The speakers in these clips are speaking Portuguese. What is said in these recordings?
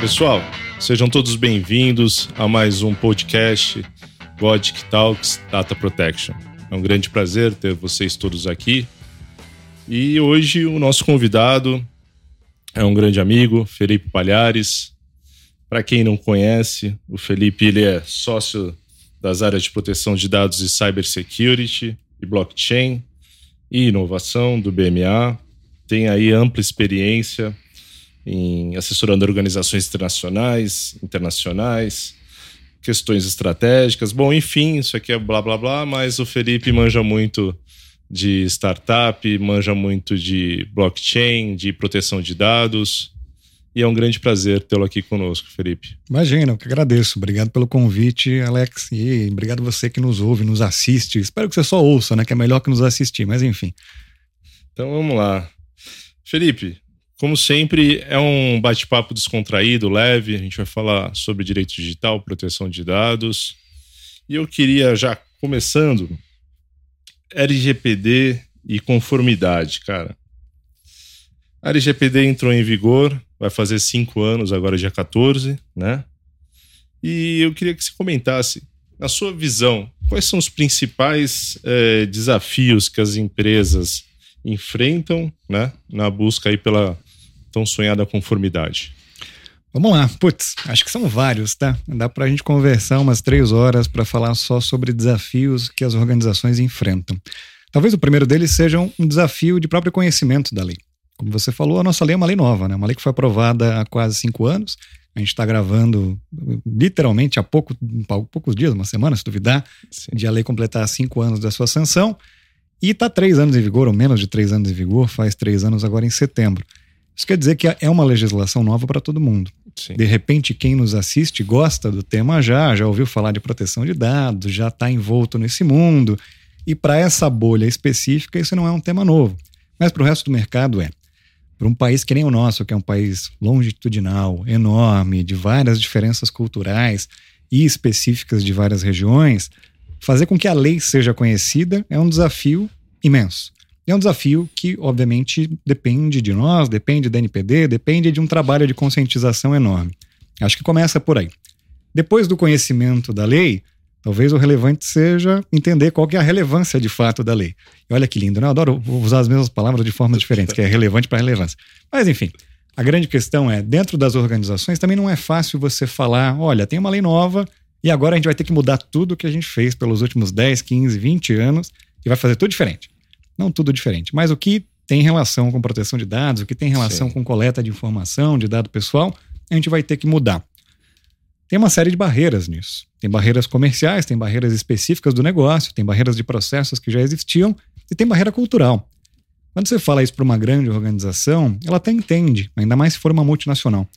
Pessoal, sejam todos bem-vindos a mais um podcast Godic Talks Data Protection. É um grande prazer ter vocês todos aqui. E hoje o nosso convidado é um grande amigo, Felipe Palhares. Para quem não conhece, o Felipe ele é sócio das áreas de proteção de dados e cybersecurity e blockchain e inovação do BMA. Tem aí ampla experiência em assessorando organizações internacionais, internacionais, questões estratégicas. Bom, enfim, isso aqui é blá blá blá, mas o Felipe manja muito de startup, manja muito de blockchain, de proteção de dados. E é um grande prazer tê-lo aqui conosco, Felipe. Imagina, eu que agradeço. Obrigado pelo convite, Alex. E obrigado você que nos ouve, nos assiste. Espero que você só ouça, né? Que é melhor que nos assistir, mas enfim. Então vamos lá. Felipe, como sempre, é um bate-papo descontraído, leve. A gente vai falar sobre direito digital, proteção de dados. E eu queria já começando LGPD e conformidade, cara. A LGPD entrou em vigor, vai fazer cinco anos, agora dia 14, né? E eu queria que você comentasse, na sua visão, quais são os principais é, desafios que as empresas enfrentam, né, na busca aí pela tão sonhada conformidade? Vamos lá, putz, acho que são vários, tá? Dá para a gente conversar umas três horas para falar só sobre desafios que as organizações enfrentam. Talvez o primeiro deles seja um desafio de próprio conhecimento da lei. Como você falou, a nossa lei é uma lei nova, né? Uma lei que foi aprovada há quase cinco anos. A gente está gravando literalmente há pouco, poucos dias, uma semana, se duvidar, Sim. de a lei completar cinco anos da sua sanção. E está três anos em vigor, ou menos de três anos em vigor, faz três anos agora em setembro. Isso quer dizer que é uma legislação nova para todo mundo. Sim. De repente, quem nos assiste gosta do tema já, já ouviu falar de proteção de dados, já está envolto nesse mundo. E para essa bolha específica, isso não é um tema novo. Mas para o resto do mercado é. Para um país que nem o nosso, que é um país longitudinal, enorme, de várias diferenças culturais e específicas de várias regiões, fazer com que a lei seja conhecida é um desafio imenso. É um desafio que, obviamente, depende de nós, depende da NPD, depende de um trabalho de conscientização enorme. Acho que começa por aí. Depois do conhecimento da lei, talvez o relevante seja entender qual que é a relevância de fato da lei. E olha que lindo, né? Eu adoro usar as mesmas palavras de formas diferentes, que é relevante para relevância. Mas, enfim, a grande questão é, dentro das organizações também não é fácil você falar, olha, tem uma lei nova e agora a gente vai ter que mudar tudo que a gente fez pelos últimos 10, 15, 20 anos e vai fazer tudo diferente. Não tudo diferente, mas o que tem relação com proteção de dados, o que tem relação Sim. com coleta de informação, de dado pessoal, a gente vai ter que mudar. Tem uma série de barreiras nisso. Tem barreiras comerciais, tem barreiras específicas do negócio, tem barreiras de processos que já existiam e tem barreira cultural. Quando você fala isso para uma grande organização, ela até entende, ainda mais se for uma multinacional.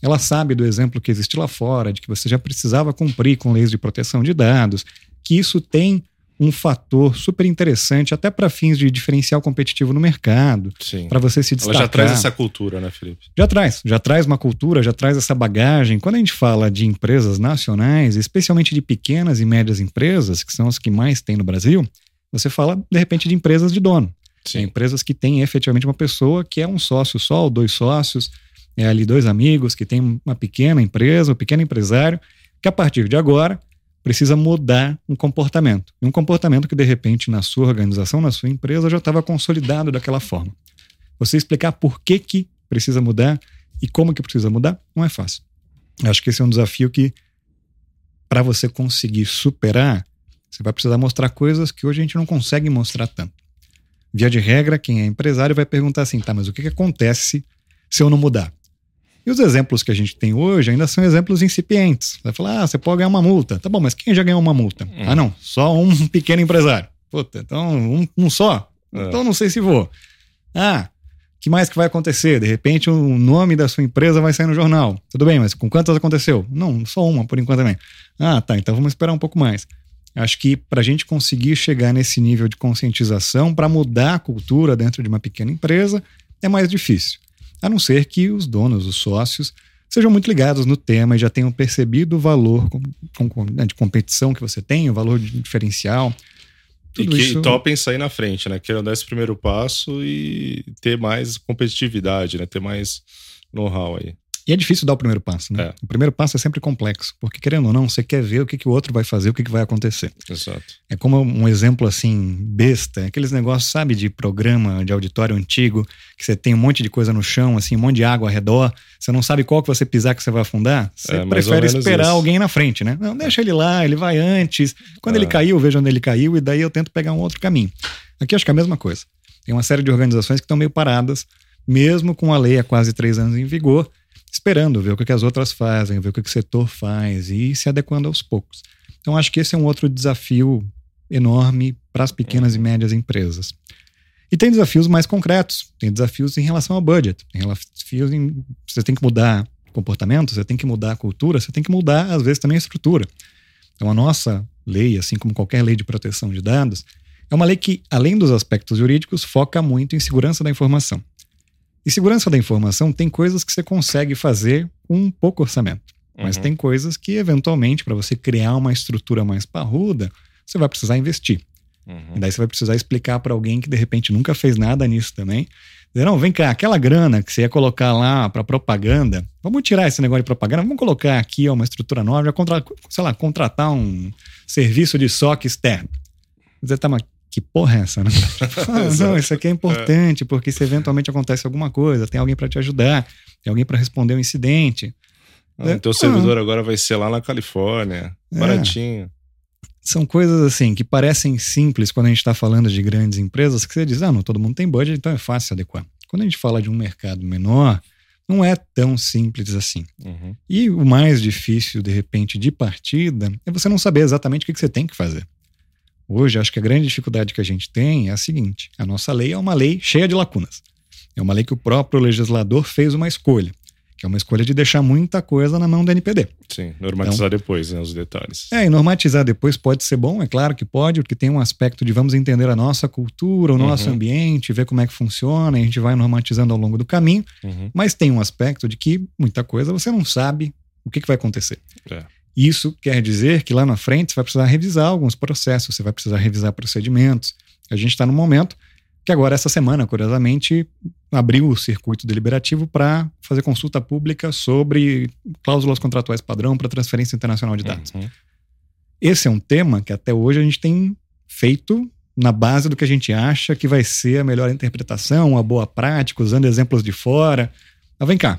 Ela sabe do exemplo que existe lá fora, de que você já precisava cumprir com leis de proteção de dados, que isso tem um fator super interessante, até para fins de diferencial competitivo no mercado, para você se destacar. Ela já traz essa cultura, né, Felipe? Já traz, já traz uma cultura, já traz essa bagagem. Quando a gente fala de empresas nacionais, especialmente de pequenas e médias empresas, que são as que mais tem no Brasil, você fala, de repente, de empresas de dono. Sim. É, empresas que têm efetivamente uma pessoa que é um sócio só, ou dois sócios, é ali dois amigos que tem uma pequena empresa, um pequeno empresário, que a partir de agora precisa mudar um comportamento. E um comportamento que, de repente, na sua organização, na sua empresa, já estava consolidado daquela forma. Você explicar por que, que precisa mudar e como que precisa mudar, não é fácil. Acho que esse é um desafio que, para você conseguir superar, você vai precisar mostrar coisas que hoje a gente não consegue mostrar tanto. Via de regra, quem é empresário vai perguntar assim: tá, mas o que, que acontece se eu não mudar? E os exemplos que a gente tem hoje ainda são exemplos incipientes. Vai falar, ah, você pode ganhar uma multa. Tá bom, mas quem já ganhou uma multa? Hum. Ah, não, só um pequeno empresário. Puta, então um, um só. É. Então não sei se vou. Ah, que mais que vai acontecer? De repente o nome da sua empresa vai sair no jornal. Tudo bem, mas com quantas aconteceu? Não, só uma por enquanto também. Ah, tá, então vamos esperar um pouco mais. Acho que para a gente conseguir chegar nesse nível de conscientização, para mudar a cultura dentro de uma pequena empresa, é mais difícil a não ser que os donos, os sócios, sejam muito ligados no tema e já tenham percebido o valor né, de competição que você tem, o valor de diferencial. Tudo e que isso... topem sair na frente, né? Queiram dar esse primeiro passo e ter mais competitividade, né? Ter mais know-how aí. E é difícil dar o primeiro passo, né? É. O primeiro passo é sempre complexo, porque querendo ou não, você quer ver o que, que o outro vai fazer, o que, que vai acontecer. Exato. É como um exemplo assim, besta, aqueles negócios, sabe, de programa de auditório antigo, que você tem um monte de coisa no chão, assim, um monte de água ao redor, você não sabe qual que você pisar que você vai afundar, você É, prefere esperar isso. alguém na frente, né? Não, deixa ele lá, ele vai antes. Quando É. ele caiu, eu vejo onde ele caiu e daí eu tento pegar um outro caminho. Aqui acho que é a mesma coisa. Tem uma série de organizações que estão meio paradas, mesmo com a lei há quase três anos em vigor, esperando ver o que, as outras fazem, ver o que, o setor faz e se adequando aos poucos. Então, acho que esse é um outro desafio enorme para as pequenas e médias empresas. E tem desafios mais concretos, tem desafios em relação ao budget, tem desafios em. Você tem que mudar comportamento, você tem que mudar a cultura, você tem que mudar, às vezes, também a estrutura. Então, a nossa lei, assim como qualquer lei de proteção de dados, é uma lei que, além dos aspectos jurídicos, foca muito em segurança da informação. E segurança da informação tem coisas que você consegue fazer com um pouco orçamento. Mas Uhum. tem coisas que, eventualmente, para você criar uma estrutura mais parruda, você vai precisar investir. Uhum. E daí você vai precisar explicar para alguém que de repente nunca fez nada nisso também. Dizer, não, vem cá, aquela grana que você ia colocar lá para propaganda, vamos tirar esse negócio de propaganda, vamos colocar aqui ó, uma estrutura nova, já contra, sei lá, contratar um serviço de SOC externo. Dizer, tá, mas que porra é essa, né? Ah, não, isso aqui é importante, porque se eventualmente acontece alguma coisa, tem alguém para te ajudar, tem alguém para responder um incidente. Ah, É, então o servidor agora vai ser lá na Califórnia, É. baratinho. são coisas assim que parecem simples quando a gente está falando de grandes empresas, que você diz, ah, não, todo mundo tem budget, então é fácil se adequar. Quando a gente fala de um mercado menor, não é tão simples assim. Uhum. E o mais difícil, de repente, de partida, é você não saber exatamente o que você tem que fazer. Hoje, acho que a grande dificuldade que a gente tem é a seguinte: a nossa lei é uma lei cheia de lacunas. É uma lei que o próprio legislador fez uma escolha, que é uma escolha de deixar muita coisa na mão do NPD. Sim, normatizar depois, né, os detalhes. É, e normatizar depois pode ser bom, é claro que pode, porque tem um aspecto de vamos entender a nossa cultura, o nosso Uhum. ambiente, ver como é que funciona, e a gente vai normatizando ao longo do caminho, Uhum. mas tem um aspecto de que muita coisa você não sabe o que, que vai acontecer. É. Isso quer dizer que lá na frente você vai precisar revisar alguns processos, você vai precisar revisar procedimentos. A gente está num momento que agora, essa semana, curiosamente, abriu o circuito deliberativo para fazer consulta pública sobre cláusulas contratuais padrão para transferência internacional de dados. Uhum. Esse é um tema que até hoje a gente tem feito na base do que a gente acha que vai ser a melhor interpretação, a boa prática, usando exemplos de fora. Mas vem cá,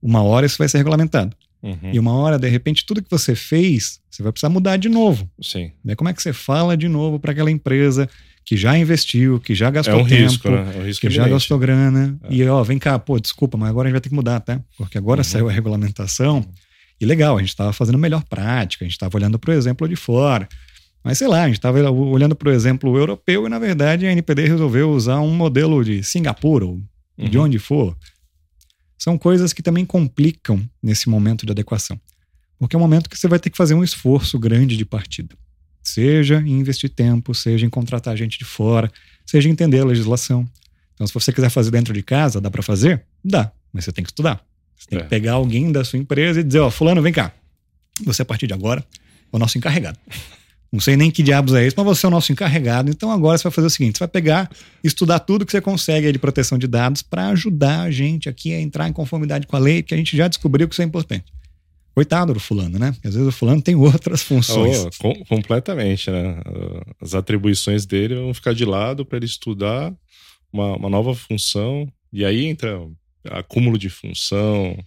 uma hora isso vai ser regulamentado. Uhum. E uma hora, de repente, tudo que você fez, você vai precisar mudar de novo. Sim. Né? Como é que você fala de novo para aquela empresa que já investiu, que já É gastou um tempo, risco, né? É um risco que já gastou grana. É. E, ó, vem cá, pô, desculpa, mas agora a gente vai ter que mudar, tá? Porque agora Uhum. saiu a regulamentação. E legal, a gente estava fazendo melhor prática, a gente estava olhando para o exemplo de fora. Mas sei lá, a gente estava olhando para o exemplo europeu e, na verdade, a NPD resolveu usar um modelo de Singapura ou de Uhum. onde for. São coisas que também complicam nesse momento de adequação. Porque é um momento que você vai ter que fazer um esforço grande de partida. Seja em investir tempo, seja em contratar gente de fora, seja em entender a legislação. Então, se você quiser fazer dentro de casa, dá para fazer? Dá, mas você tem que estudar. Você tem É. que pegar alguém da sua empresa e dizer: Ó, Fulano, vem cá. Você, a partir de agora, é o nosso encarregado. Não sei nem que diabos é isso, mas você é o nosso encarregado. Então agora você vai fazer o seguinte: você vai pegar, estudar tudo que você consegue de proteção de dados para ajudar a gente aqui a entrar em conformidade com a lei, que a gente já descobriu que isso é importante. Coitado do fulano, né? Às vezes o fulano tem outras funções. Oh, com- completamente, né? As atribuições dele vão ficar de lado para ele estudar uma, uma nova função. E aí entra acúmulo de função,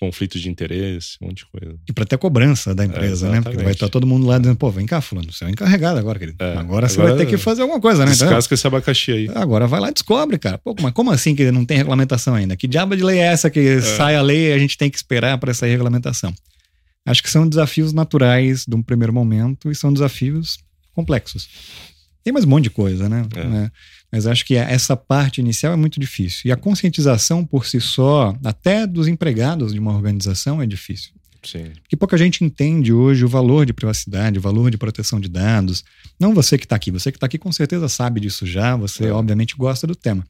conflito de interesse, um monte de coisa. E para ter cobrança da empresa, É, né? Porque vai estar todo mundo lá dizendo, pô, vem cá, fulano, você é o encarregado agora, querido. É, agora você agora vai ter que fazer alguma coisa, né? Então, Descasca esse abacaxi aí. Agora vai lá e descobre, cara. Pô, mas como assim que não tem regulamentação ainda? Que diabo de lei é essa que sai a lei e a gente tem que esperar para sair a regulamentação? Acho que são desafios naturais de um primeiro momento e são desafios complexos. Tem mais um monte de coisa, né? É. Né? Mas acho que essa parte inicial é muito difícil. E a conscientização por si só, até dos empregados de uma organização, é difícil. Sim. Porque pouca gente entende hoje o valor de privacidade, o valor de proteção de dados. Não você que está aqui, você que está aqui com certeza sabe disso já, você É. obviamente gosta do tema.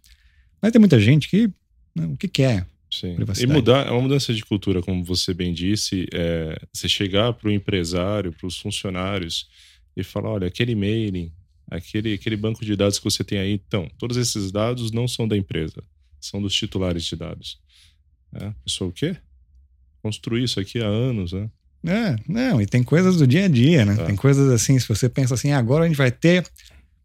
Mas tem muita gente que né, o que quer. Sim. E Privacidade. mudar, é uma mudança de cultura, como você bem disse. É, você chegar para o empresário, para os funcionários e falar: olha, aquele mailing, aquele, aquele banco de dados que você tem aí, então, todos esses dados não são da empresa, são dos titulares de dados. É, a pessoa, o quê? construí isso aqui há anos, né? É, não, e tem coisas do dia a dia, né? É. Tem coisas assim, se você pensa assim, "Ah, agora a gente vai ter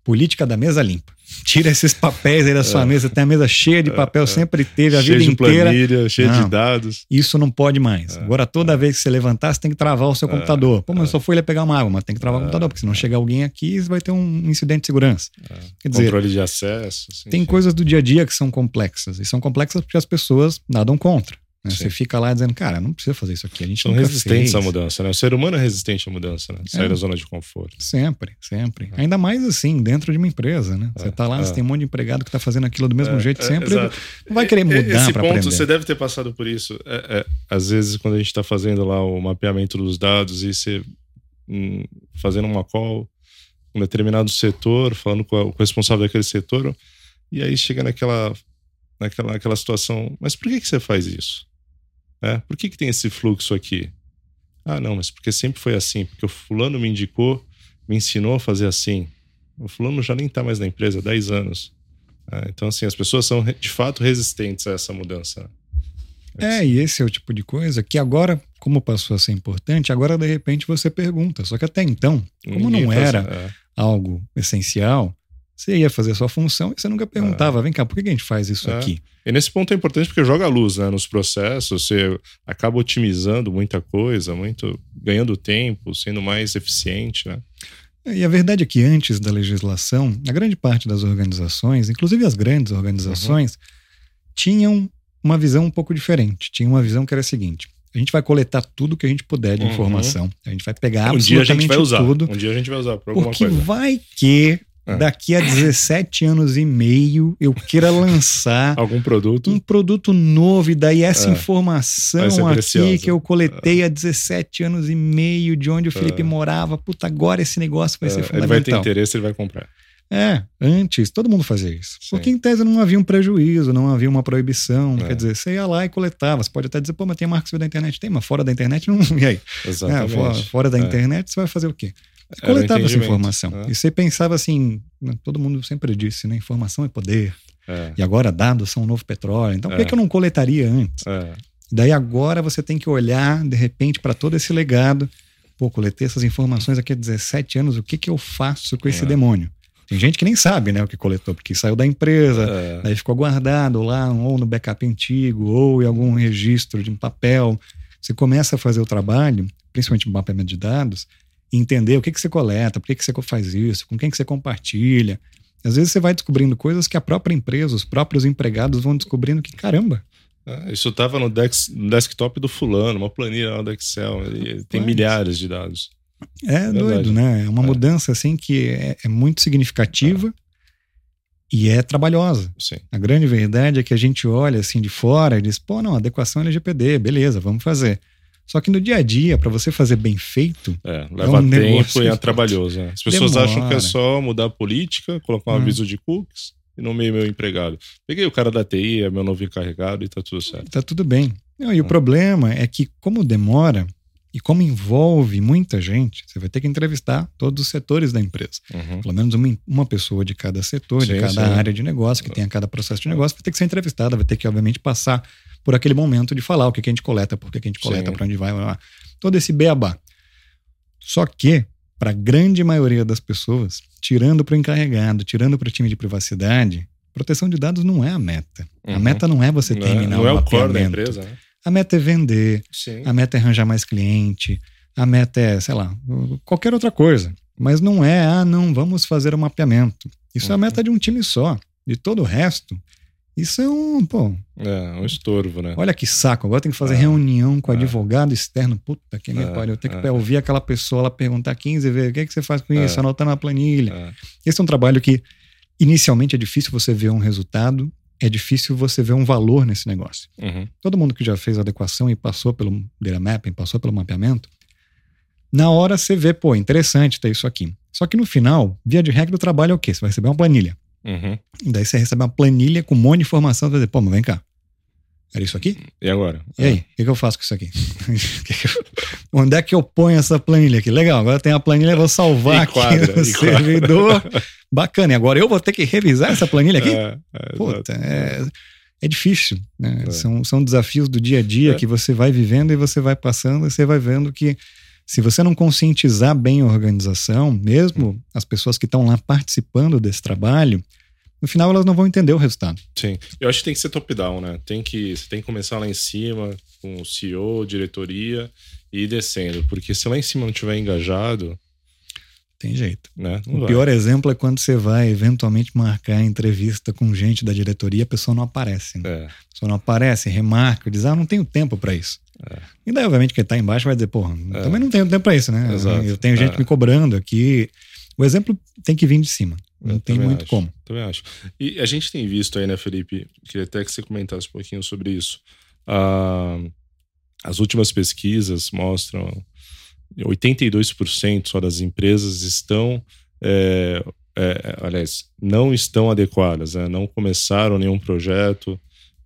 política da mesa limpa. Tira esses papéis aí da sua mesa, tem a mesa cheia de papel, sempre teve a É. cheio vida de inteira. planilha, cheio Não. de dados. Isso não pode mais. Agora, toda vez que você levantar, você tem que travar o seu computador. Pô, mas eu só fui lá pegar uma água, mas tem que travar o computador, porque se não chegar alguém aqui, vai ter um incidente de segurança. Quer dizer, Controle de acesso. assim, tem enfim. coisas do dia a dia que são complexas. E são complexas porque as pessoas nadam contra. Né? Você fica lá dizendo, cara, não precisa fazer isso aqui. A gente São resistentes fez. à mudança, né? O ser humano é resistente à mudança, né? Sair É. da zona de conforto. Sempre, sempre. Ainda mais assim, dentro de uma empresa, né? Você tá lá, é. você tem um monte de empregado que tá fazendo aquilo do mesmo jeito É, sempre. exato. Não vai querer mudar Esse ponto, aprender. você deve ter passado por isso. É, é, às vezes, quando a gente está fazendo lá o mapeamento dos dados e você hum, fazendo uma call um determinado setor, falando com, a- com o responsável daquele setor, e aí chega naquela, naquela, naquela situação, mas por que, que você faz isso? É, por que, que tem esse fluxo aqui? Ah, não, mas porque sempre foi assim, porque o fulano me indicou, me ensinou a fazer assim. O fulano já nem está mais na empresa há 10 anos. Ah, então, assim, as pessoas são de fato resistentes a essa mudança. É, e esse é o tipo de coisa que agora, como passou a ser importante, agora de repente você pergunta. Só que até então, como Ninguém não era é, algo essencial, você ia fazer a sua função e você nunca perguntava, vem cá, por que a gente faz isso É. aqui? E nesse ponto é importante porque joga a luz né, nos processos, você acaba otimizando muita coisa, muito ganhando tempo, sendo mais eficiente. Né? E a verdade é que antes da legislação, a grande parte das organizações, inclusive as grandes organizações, Uhum. tinham uma visão um pouco diferente. Tinha uma visão que era a seguinte: a gente vai coletar tudo que a gente puder de Uhum. informação. A gente vai pegar Um dia a gente absolutamente vai usar. tudo. Um dia a gente vai usar por alguma Porque coisa. vai que É. daqui a 17 anos e meio eu queira lançar Algum produto. um produto novo e daí essa É. Informação aqui preciosa. que eu coletei há 17 anos e meio de onde o Felipe morava, puta, agora esse negócio vai é, ser ele vai ter fundamental. interesse, ele vai comprar. É, antes todo mundo fazia isso. Sim. Porque em tese não havia um prejuízo, não havia uma proibição. É. Quer dizer, você ia lá e coletava. Você pode até dizer, pô, mas tem marketing da internet. Tem, mas fora da internet não. E aí? É, Exatamente. fora, fora da É. internet você vai fazer o quê? O coletava essa informação. né? E você pensava assim, né, todo mundo sempre disse, né? Informação é poder. É, E agora dados são o novo petróleo. Então por que, É. que eu não coletaria antes? é, Daí agora você tem que olhar, de repente, para todo esse legado. Pô, coletei essas informações aqui há 17 anos, o que, que eu faço com esse É. demônio? Tem gente que nem sabe né, o que coletou, porque saiu da empresa, é. daí ficou guardado lá, ou no backup antigo, ou em algum registro de um papel. Você começa a fazer o trabalho, principalmente no mapeamento de dados, entender o que, que você coleta, por que, que você faz isso, com quem que você compartilha. Às vezes você vai descobrindo coisas que a própria empresa, os próprios empregados vão descobrindo que, caramba, É, Isso estava no, dex- no desktop do fulano, uma planilha lá do Excel. Tem milhares de dados. É doido, né? É uma É. mudança assim que é, é muito significativa e é trabalhosa. Sim. A grande verdade é que a gente olha assim de fora e diz, pô, não, adequação LGPD, beleza, vamos fazer. Só que no dia a dia, para você fazer bem feito, É, leva um tempo e é que- trabalhoso. né? As pessoas Demora. acham que é só mudar a política, colocar um Hum. aviso de cookies e nomeei meu empregado. Peguei o cara da TI, é meu novo encarregado e tá tudo certo. tá tudo bem. Não, e o Hum. problema é que, como demora e como envolve muita gente, você vai ter que entrevistar todos os setores da empresa. Uhum. Pelo menos uma, uma pessoa de cada setor, de Sim, cada sim. área de negócio, que tenha cada processo de negócio, vai ter que ser entrevistada, vai ter que, obviamente, passar por aquele momento de falar o que, que a gente coleta, por que, que a gente coleta, para onde vai, blá, blá. todo esse beabá. Só que, para a grande maioria das pessoas, tirando para o encarregado, tirando para o time de privacidade, proteção de dados não é a meta. A Uhum. meta não é você Não é- terminar não é o core da empresa, né? A meta é vender, Sim. a meta é arranjar mais cliente, a meta é, sei lá, qualquer outra coisa. Mas não é, ah, não, vamos fazer o mapeamento. Isso é a Uhum. meta de um time só. De todo o resto, isso é um, pô, É, um estorvo, né? olha que saco. Agora tem que fazer É. reunião com É. advogado externo. Puta que me É, pariu. Eu tenho que é. ouvir aquela pessoa lá perguntar 15 vezes, o que, é que você faz com É. isso? Anotando na planilha. É, Esse é um trabalho que, inicialmente, é difícil você ver um resultado, é difícil você ver um valor nesse negócio uhum. todo mundo que já fez adequação e passou pelo data mapping, passou pelo mapeamento, na hora você vê, pô, interessante ter isso aqui. Só que no final, via de regra do trabalho é o quê? Você vai receber uma planilha. Uhum. E daí você recebe uma planilha com um monte de informação, vai dizer, pô, mas vem cá. Era isso aqui? E agora? E aí, o que, que eu faço com isso aqui? Onde é que eu ponho essa planilha aqui? Legal, agora tem a planilha, eu vou salvar Enquadra, aqui no servidor. Bacana, e agora eu vou ter que revisar essa planilha aqui? É, é, Puta, é, é difícil, né? É. São, são desafios do dia a dia é. que você vai vivendo e você vai passando e você vai vendo que se você não conscientizar bem a organização, mesmo as pessoas que estão lá participando desse trabalho, no final elas não vão entender o resultado. Sim. Eu acho que tem que ser top-down, né? Tem que, você tem que começar lá em cima, com o CEO, diretoria, e ir descendo. Porque se lá em cima não tiver engajado, tem jeito. Né? o vai. pior exemplo é quando você vai eventualmente marcar entrevista com gente da diretoria a pessoa não aparece. Né? É. A pessoa não aparece, remarca, diz: Ah, não tenho tempo para isso. É. E daí, obviamente, quem está embaixo vai dizer: Porra, é. também não tenho tempo para isso, né? Exato. Eu tenho gente é. me cobrando aqui. O exemplo tem que vir de cima. Não tem muito acho. como. Também acho. E a gente tem visto aí, né, Felipe? Queria até que você comentasse um pouquinho sobre isso. Ah, as últimas pesquisas mostram 82% só das empresas estão, é, é, aliás, não estão adequadas, né? não começaram nenhum projeto,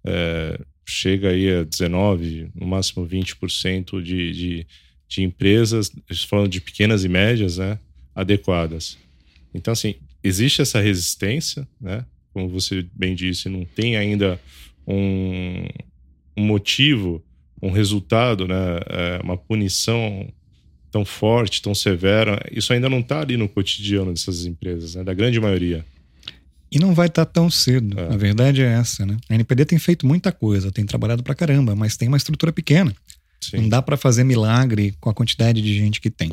é, chega aí a 19%, no máximo 20% de, de, de empresas, falando de pequenas e médias, né, adequadas. Então, assim, existe essa resistência, né? Como você bem disse, não tem ainda um, um motivo, um resultado, né? É, uma punição tão forte, tão severa, isso ainda não está ali no cotidiano dessas empresas, né? da grande maioria. E não vai estar tá tão cedo. É. A verdade é essa, né? A NPD tem feito muita coisa, tem trabalhado pra caramba, mas tem uma estrutura pequena. Sim. Não dá para fazer milagre com a quantidade de gente que tem.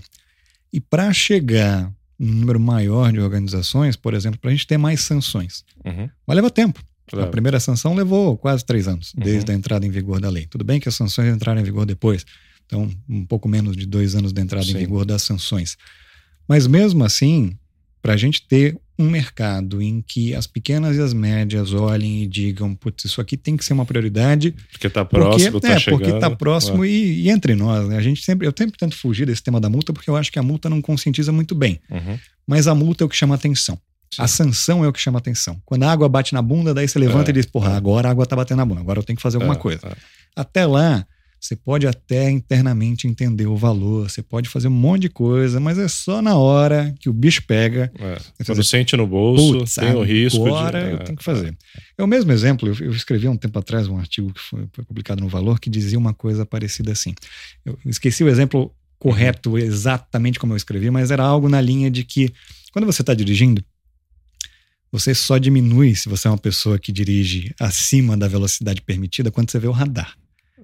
E para chegar um número maior de organizações, por exemplo, para a gente ter mais sanções, uhum. vai levar tempo. Claro. A primeira sanção levou quase três anos, uhum. desde a entrada em vigor da lei. Tudo bem que as sanções entraram em vigor depois, então, um pouco menos de dois anos da entrada Sim. em vigor das sanções. Mas mesmo assim, para a gente ter um mercado em que as pequenas e as médias olhem e digam, putz, isso aqui tem que ser uma prioridade. Porque está próximo, porque, tá é, chegando. Porque está próximo e, e, entre nós. Né? A gente sempre, eu sempre tento fugir desse tema da multa porque eu acho que a multa não conscientiza muito bem. Uhum. Mas a multa é o que chama atenção. Sim. A sanção é o que chama atenção. Quando a água bate na bunda, daí você levanta é, e diz, porra, é. agora a água está batendo na bunda, agora eu tenho que fazer alguma é, coisa. É. Até lá, você pode até internamente entender o valor, você pode fazer um monte de coisa, mas é só na hora que o bicho pega. É, quando sente no bolso, tem o risco. Agora de... eu tenho que fazer. É o mesmo exemplo, eu, eu escrevi um tempo atrás um artigo que foi, foi, publicado no Valor que dizia uma coisa parecida assim. Eu esqueci o exemplo correto, uhum. exatamente como eu escrevi, mas era algo na linha de que quando você está dirigindo, você só diminui se você é uma pessoa que dirige acima da velocidade permitida quando você vê o radar.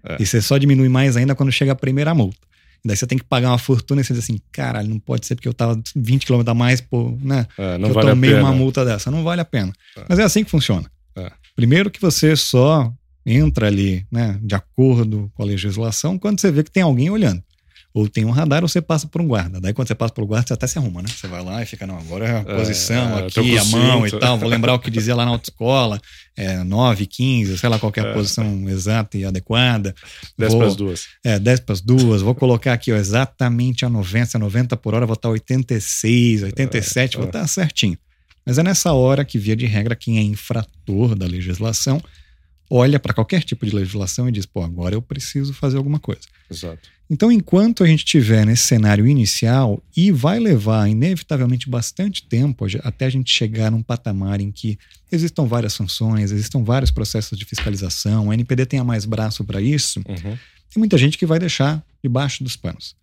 É. E você só diminui mais ainda quando chega a primeira multa. Daí você tem que pagar uma fortuna e você diz assim, caralho, não pode ser porque eu tava 20 km a mais, pô, né? É, não que vale eu tomei uma multa dessa. Não vale a pena. É. Mas é assim que funciona. É. Primeiro que você só entra ali, né, de acordo com a legislação, quando você vê que tem alguém olhando ou tem um radar ou você passa por um guarda. Daí quando você passa pelo guarda, você até se arruma, né? Você vai lá e fica, não, agora é a é, posição é, aqui, a mão cinto. e tal. Vou lembrar o que dizia lá na autoescola, é, 9, 15, sei lá qual é a é. posição exata e adequada. 10 para as duas. É, 10 para as duas. Vou colocar aqui ó, exatamente a 90, 90 por hora, vou estar 86, 87, é, vou estar certinho. Mas é nessa hora que, via de regra, quem é infrator da legislação olha para qualquer tipo de legislação e diz, pô, agora eu preciso fazer alguma coisa. Exato. Então, enquanto a gente estiver nesse cenário inicial, e vai levar inevitavelmente bastante tempo até a gente chegar num patamar em que existam várias sanções, existam vários processos de fiscalização, a NPD tenha mais braço para isso, uhum. tem muita gente que vai deixar debaixo dos panos.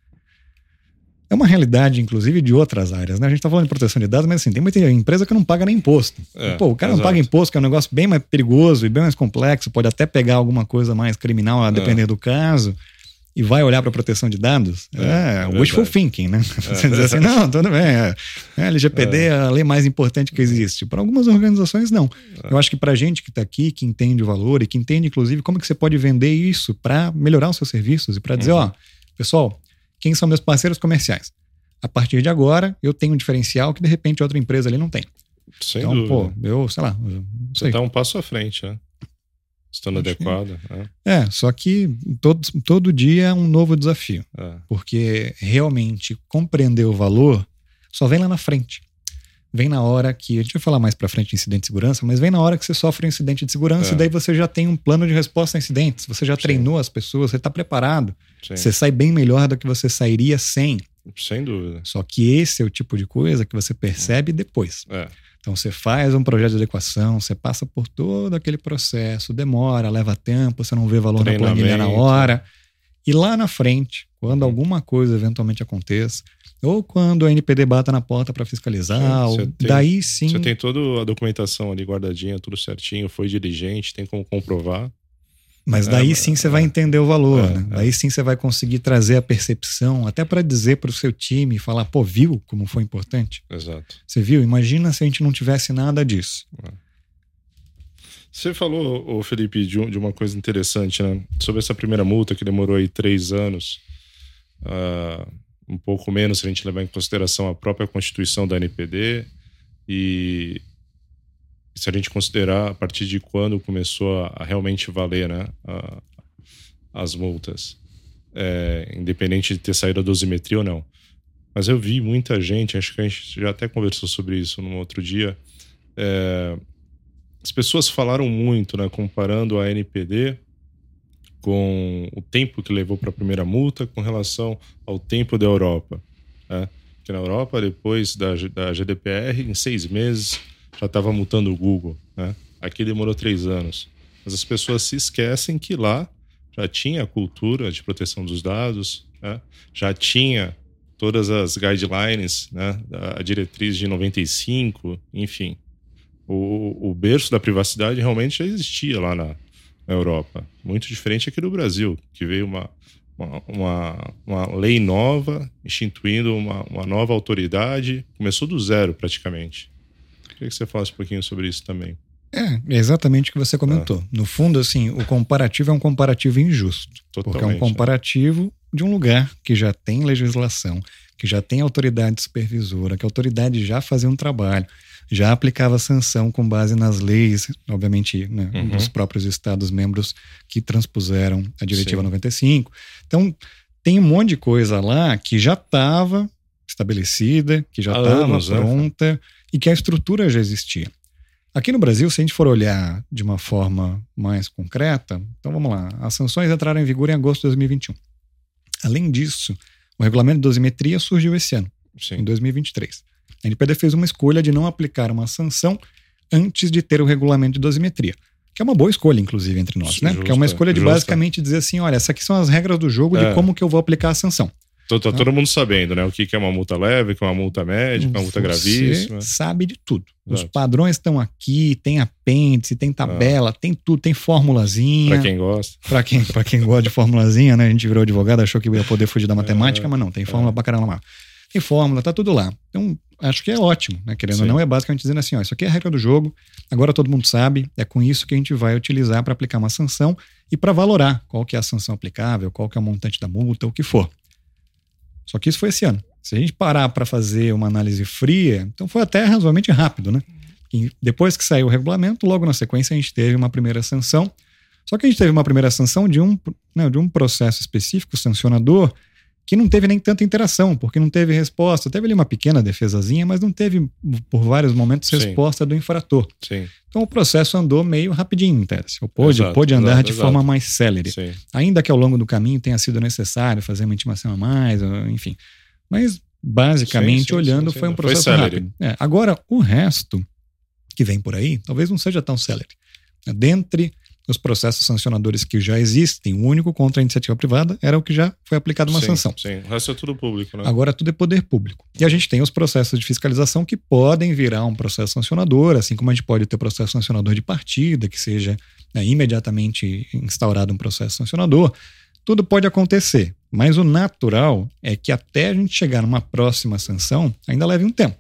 É uma realidade, inclusive, de outras áreas. Né? A gente está falando de proteção de dados, mas assim, tem muita empresa que não paga nem imposto. É, Pô, o cara exato. não paga imposto, que é um negócio bem mais perigoso e bem mais complexo, pode até pegar alguma coisa mais criminal, a é. depender é. do caso e vai olhar para proteção de dados, é, é, é wishful thinking, né? É, Você diz assim, não, tudo bem, é, é LGPD é a lei mais importante que existe. Para algumas organizações, não. Eu acho que para gente que está aqui, que entende o valor e que entende, inclusive, como que você pode vender isso para melhorar os seus serviços e para dizer, uhum. ó, pessoal, quem são meus parceiros comerciais? A partir de agora, eu tenho um diferencial que, de repente, outra empresa ali não tem. Sem então, dúvida. pô, eu, sei lá. Você está um passo à frente, né? Estando Acho adequado. É. é. só que todo, todo dia é um novo desafio. É. Porque realmente compreender o valor só vem lá na frente. Vem na hora que. A gente vai falar mais pra frente de incidente de segurança, mas vem na hora que você sofre um incidente de segurança é. e daí você já tem um plano de resposta a incidentes. Você já Sim. treinou as pessoas, você está preparado. Sim. Você sai bem melhor do que você sairia sem. Sem dúvida. Só que esse é o tipo de coisa que você percebe depois. É. Então você faz um projeto de adequação, você passa por todo aquele processo, demora, leva tempo, você não vê valor na planilha na hora. E lá na frente, quando uhum. alguma coisa eventualmente aconteça, ou quando a NPD bata na porta para fiscalizar, sim, tem, daí sim. Você tem toda a documentação ali guardadinha, tudo certinho, foi diligente, tem como comprovar. Mas é, daí é, sim você vai entender o valor, é, né? É. Daí sim você vai conseguir trazer a percepção, até para dizer para o seu time, falar, pô, viu como foi importante? Exato. Você viu? Imagina se a gente não tivesse nada disso. É. Você falou, Felipe, de, uma coisa interessante, né? Sobre essa primeira multa que demorou aí três anos, uh, um pouco menos se a gente levar em consideração a própria constituição da NPD e se a gente considerar a partir de quando começou a, realmente valer né, a, as multas, é, independente de ter saído a dosimetria ou não. Mas eu vi muita gente, acho que a gente já até conversou sobre isso num outro dia. É, as pessoas falaram muito, né, comparando a NPD com o tempo que levou para a primeira multa com relação ao tempo da Europa. Né? Que na Europa, depois da, da GDPR, em seis meses já estava multando o Google. Né? Aqui demorou três anos. Mas as pessoas se esquecem que lá já tinha a cultura de proteção dos dados, né? já tinha todas as guidelines, né? a diretriz de 95, enfim. O, o berço da privacidade realmente já existia lá na, na Europa. Muito diferente aqui do Brasil, que veio uma, uma, uma, uma lei nova, instituindo uma, uma nova autoridade, começou do zero praticamente. Queria que você falasse um pouquinho sobre isso também. É, é exatamente o que você comentou. Ah. No fundo, assim, o comparativo é um comparativo injusto. Totalmente, porque é um comparativo é. de um lugar que já tem legislação, que já tem autoridade supervisora, que a autoridade já fazia um trabalho, já aplicava sanção com base nas leis, obviamente, né, uhum. dos próprios Estados-membros que transpuseram a Diretiva Sim. 95. Então, tem um monte de coisa lá que já estava estabelecida, que já estava né? pronta. Né? e que a estrutura já existia. Aqui no Brasil, se a gente for olhar de uma forma mais concreta, então vamos lá, as sanções entraram em vigor em agosto de 2021. Além disso, o regulamento de dosimetria surgiu esse ano, Sim. em 2023. A NPD fez uma escolha de não aplicar uma sanção antes de ter o regulamento de dosimetria. Que é uma boa escolha, inclusive, entre nós, né? Justa, que é uma escolha de justa. basicamente dizer assim: olha, essas aqui são as regras do jogo é. de como que eu vou aplicar a sanção. Tô, tá todo mundo sabendo, né? O que, é uma multa leve, o que é uma multa média, que é uma multa Você gravíssima. sabe de tudo. Exato. Os padrões estão aqui, tem apêndice, tem tabela, ah. tem tudo, tem formulazinha. Pra quem gosta. Pra quem, pra quem gosta de formulazinha, né? A gente virou advogado, achou que ia poder fugir da matemática, é, mas não, tem fórmula é. pra caramba. Tem fórmula, tá tudo lá. Então, acho que é ótimo, né? Querendo Sim. ou não, é basicamente dizendo assim, ó, isso aqui é a regra do jogo, agora todo mundo sabe, é com isso que a gente vai utilizar para aplicar uma sanção e para valorar qual que é a sanção aplicável, qual que é o montante da multa, o que for. Só que isso foi esse ano. Se a gente parar para fazer uma análise fria, então foi até razoavelmente rápido, né? E depois que saiu o regulamento, logo na sequência a gente teve uma primeira sanção. Só que a gente teve uma primeira sanção de um, né, de um processo específico sancionador que não teve nem tanta interação, porque não teve resposta. Teve ali uma pequena defesazinha, mas não teve, por vários momentos, resposta Sim. do infrator. Sim. Então o processo andou meio rapidinho, em tese. Ou pôde, exato, pôde andar exato, de exato. forma mais célere. Sim. Ainda que ao longo do caminho tenha sido necessário fazer uma intimação a mais, enfim. Mas, basicamente, olhando, foi um processo foi rápido. É, agora, o resto que vem por aí, talvez não seja tão célere. Dentre os processos sancionadores que já existem, o único contra a iniciativa privada era o que já foi aplicado uma sim, sanção. Sim, o resto é tudo público, né? Agora tudo é poder público. E a gente tem os processos de fiscalização que podem virar um processo sancionador, assim como a gente pode ter processo sancionador de partida, que seja né, imediatamente instaurado um processo sancionador. Tudo pode acontecer, mas o natural é que até a gente chegar numa próxima sanção ainda leve um tempo.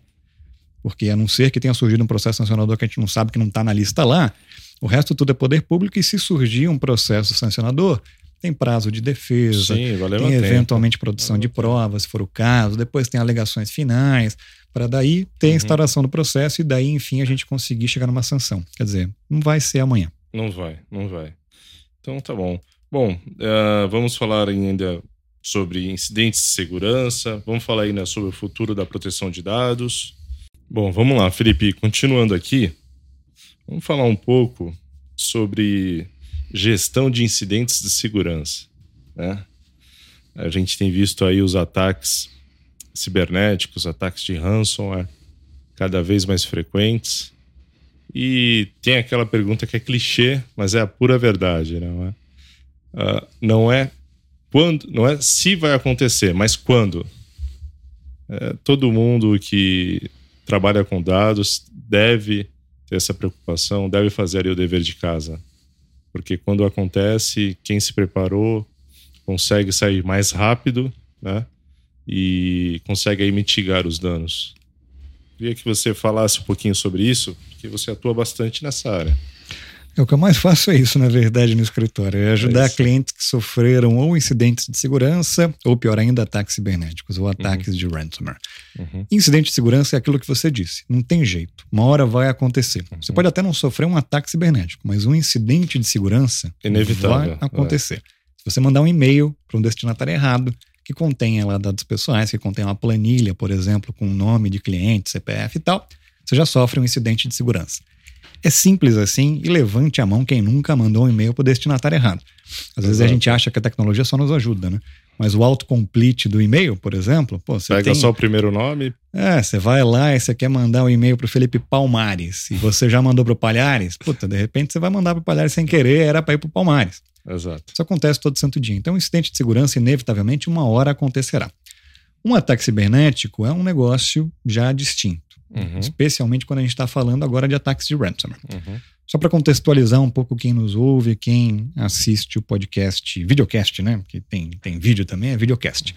Porque a não ser que tenha surgido um processo sancionador que a gente não sabe que não está na lista lá, o resto tudo é poder público e se surgir um processo sancionador, tem prazo de defesa, Sim, tem eventualmente tempo. produção de provas, se for o caso, depois tem alegações finais, para daí ter a uhum. instauração do processo e daí, enfim, a gente conseguir chegar numa sanção. Quer dizer, não vai ser amanhã. Não vai, não vai. Então tá bom. Bom, uh, vamos falar ainda sobre incidentes de segurança, vamos falar ainda sobre o futuro da proteção de dados. Bom, vamos lá, Felipe, continuando aqui, Vamos falar um pouco sobre gestão de incidentes de segurança. Né? A gente tem visto aí os ataques cibernéticos, ataques de ransomware cada vez mais frequentes. E tem aquela pergunta que é clichê, mas é a pura verdade, não é? Uh, não é quando, não é se vai acontecer, mas quando. É, todo mundo que trabalha com dados deve ter essa preocupação, deve fazer o dever de casa. Porque quando acontece, quem se preparou consegue sair mais rápido, né? E consegue aí mitigar os danos. Queria que você falasse um pouquinho sobre isso, porque você atua bastante nessa área. É, o que eu mais faço é isso, na verdade, no escritório. É ajudar é clientes que sofreram ou incidentes de segurança, ou pior ainda, ataques cibernéticos, ou ataques uhum. de ransomware. Uhum. Incidente de segurança é aquilo que você disse. Não tem jeito. Uma hora vai acontecer. Uhum. Você pode até não sofrer um ataque cibernético, mas um incidente de segurança Inevitável, vai acontecer. É. Se você mandar um e-mail para um destinatário errado, que contenha lá dados pessoais, que contenha uma planilha, por exemplo, com nome de cliente, CPF e tal, você já sofre um incidente de segurança. É simples assim e levante a mão quem nunca mandou um e-mail para o destinatário errado. Às vezes a gente acha que a tecnologia só nos ajuda, né? Mas o autocomplete do e-mail, por exemplo, pô, você Pega tem... só o primeiro nome. É, você vai lá e você quer mandar um e-mail para o Felipe Palmares e você já mandou para o Palhares, puta, de repente você vai mandar para o Palhares sem querer, era para ir para o Palmares. Exato. Isso acontece todo santo dia. Então, um incidente de segurança, inevitavelmente, uma hora acontecerá. Um ataque cibernético é um negócio já distinto. Uhum. Especialmente quando a gente está falando agora de ataques de ransomware. Uhum. Só para contextualizar um pouco quem nos ouve, quem assiste o podcast, videocast, né? Que tem, tem vídeo também, é videocast.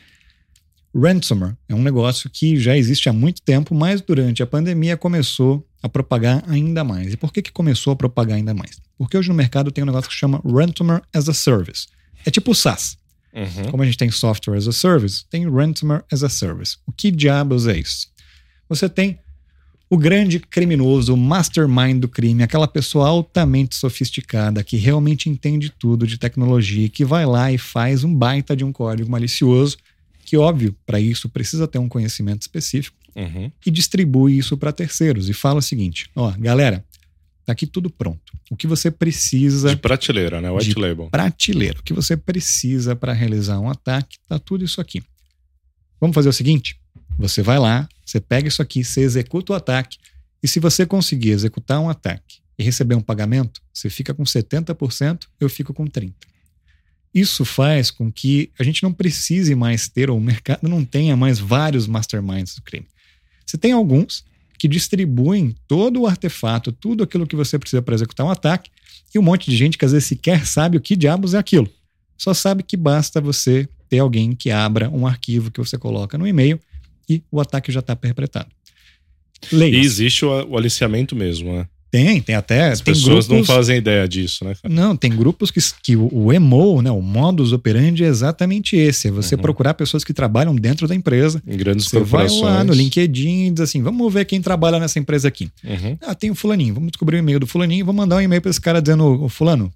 Ransomware é um negócio que já existe há muito tempo, mas durante a pandemia começou a propagar ainda mais. E por que, que começou a propagar ainda mais? Porque hoje no mercado tem um negócio que chama Ransomware as a Service. É tipo o SaaS. Uhum. Como a gente tem Software as a Service, tem Ransomware as a Service. O que diabos é isso? Você tem o grande criminoso, o mastermind do crime, aquela pessoa altamente sofisticada que realmente entende tudo de tecnologia, que vai lá e faz um baita de um código malicioso, que óbvio, para isso precisa ter um conhecimento específico, uhum. e distribui isso para terceiros e fala o seguinte: ó, galera, tá aqui tudo pronto. O que você precisa. De prateleira, né? White de label. Prateleira. O que você precisa para realizar um ataque, tá tudo isso aqui. Vamos fazer o seguinte: você vai lá, você pega isso aqui, você executa o ataque, e se você conseguir executar um ataque e receber um pagamento, você fica com 70%, eu fico com 30%. Isso faz com que a gente não precise mais ter, ou o mercado não tenha mais vários masterminds do crime. Você tem alguns que distribuem todo o artefato, tudo aquilo que você precisa para executar um ataque, e um monte de gente que às vezes sequer sabe o que diabos é aquilo. Só sabe que basta você ter alguém que abra um arquivo que você coloca no e-mail e o ataque já está perpetrado. Leis. E existe o, o aliciamento mesmo, né? Tem, tem até. As tem pessoas grupos, não fazem ideia disso, né? Cara? Não, tem grupos que, que o, o EMO, né, o modus operandi é exatamente esse: é você uhum. procurar pessoas que trabalham dentro da empresa. Em grandes você corporações. vai lá no LinkedIn e diz assim: vamos ver quem trabalha nessa empresa aqui. Uhum. Ah, tem o Fulaninho, vamos descobrir o e-mail do Fulaninho, vamos mandar um e-mail para esse cara dizendo: Fulano,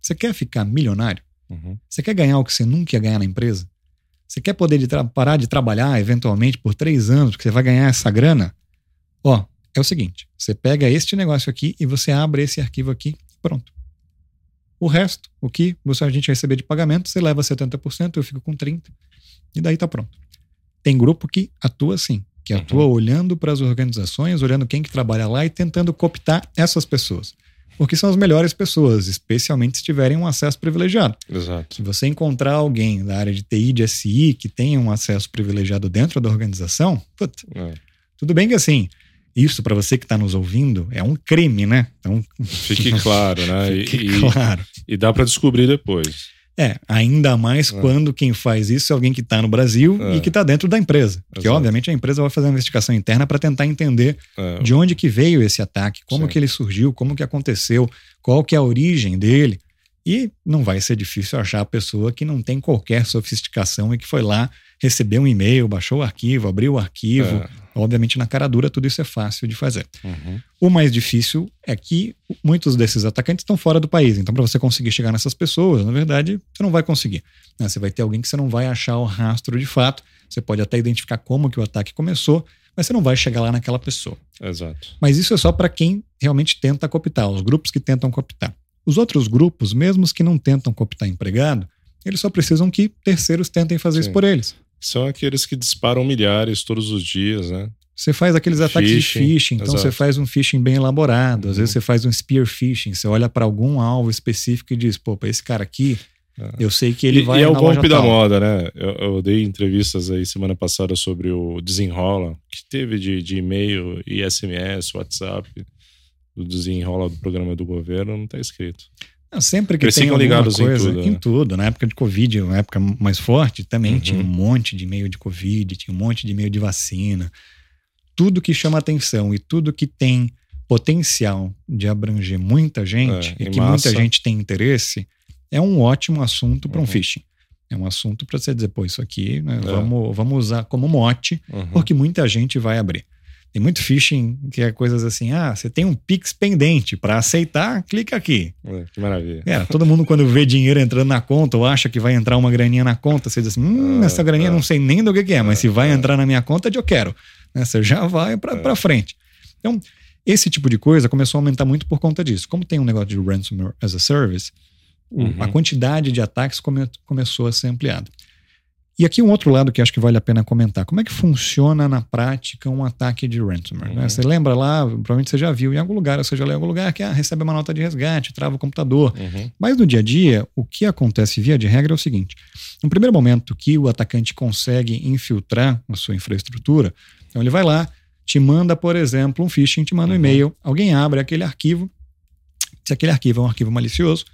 você quer ficar milionário? Uhum. Você quer ganhar o que você nunca ia ganhar na empresa? Você quer poder de parar de trabalhar eventualmente por três anos, porque você vai ganhar essa grana? Ó, é o seguinte: você pega este negócio aqui e você abre esse arquivo aqui, pronto. O resto, o que você, a gente receber de pagamento, você leva 70%, eu fico com 30%, e daí tá pronto. Tem grupo que atua assim, que uhum. atua olhando para as organizações, olhando quem que trabalha lá e tentando cooptar essas pessoas. Porque são as melhores pessoas, especialmente se tiverem um acesso privilegiado. Exato. Se você encontrar alguém da área de TI, de SI, que tenha um acesso privilegiado dentro da organização, put, é. tudo bem que assim, isso para você que está nos ouvindo é um crime, né? Então fique claro, né? fique e, claro. E dá para descobrir depois. É, ainda mais é. quando quem faz isso é alguém que está no Brasil é. e que está dentro da empresa. Porque, obviamente, a empresa vai fazer uma investigação interna para tentar entender é. de onde que veio esse ataque, como Sim. que ele surgiu, como que aconteceu, qual que é a origem dele. E não vai ser difícil achar a pessoa que não tem qualquer sofisticação e que foi lá, recebeu um e-mail, baixou o arquivo, abriu o arquivo. Obviamente, na cara dura, tudo isso é fácil de fazer. Uhum. O mais difícil é que muitos desses atacantes estão fora do país. Então, para você conseguir chegar nessas pessoas, na verdade, você não vai conseguir. Né? Você vai ter alguém que você não vai achar o rastro de fato. Você pode até identificar como que o ataque começou, mas você não vai chegar lá naquela pessoa. Exato. Mas isso é só para quem realmente tenta cooptar, os grupos que tentam cooptar. Os outros grupos, mesmo os que não tentam cooptar empregado, eles só precisam que terceiros tentem fazer Sim. isso por eles. São aqueles que disparam milhares todos os dias, né? Você faz aqueles ataques Phishing, de phishing, então exato. você faz um phishing bem elaborado. Às Uhum. vezes você faz um spear phishing, você olha para algum alvo específico e diz: pô, pra esse cara aqui, É. eu sei que ele e, vai e é o golpe da tal. moda, né? Eu, eu dei entrevistas aí semana passada sobre o Desenrola, que teve de, de e-mail e SMS, WhatsApp, do Desenrola do programa do governo, não tá escrito. Sempre que Eles tem alguma ligados em coisa, tudo, em né? tudo. Na época de Covid, uma época mais forte, também Uhum. tinha um monte de e-mail de Covid, tinha um monte de e-mail de vacina. Tudo que chama atenção e tudo que tem potencial de abranger muita gente É, e que massa. muita gente tem interesse, é um ótimo assunto para um Uhum. phishing. É um assunto para você dizer, pô, isso aqui né, É. vamos, vamos usar como mote, Uhum. porque muita gente vai abrir. Tem muito phishing que é coisas assim, ah, você tem um Pix pendente, para aceitar, clica aqui. É, que maravilha. É, todo mundo quando vê dinheiro entrando na conta ou acha que vai entrar uma graninha na conta, você diz assim, hum, Ah, essa graninha ah. não sei nem do que, que é, mas se vai ah. entrar na minha conta, eu quero. Né, Você já vai para É. pra frente. Então, esse tipo de coisa começou a aumentar muito por conta disso. Como tem um negócio de ransomware as a service, Uhum. a quantidade de ataques come- começou a ser ampliada. E aqui um outro lado que acho que vale a pena comentar. Como é que funciona na prática um ataque de ransomware? né? Uhum. Você lembra lá, provavelmente você já viu em algum lugar, ou você já leu em algum lugar, que ah, recebe uma nota de resgate, trava o computador. Uhum. Mas no dia a dia, o que acontece via de regra é o seguinte: no primeiro momento que o atacante consegue infiltrar a sua infraestrutura, então ele vai lá, te manda, por exemplo, um phishing, te manda um Uhum. e-mail, alguém abre aquele arquivo. Se aquele arquivo é um arquivo malicioso,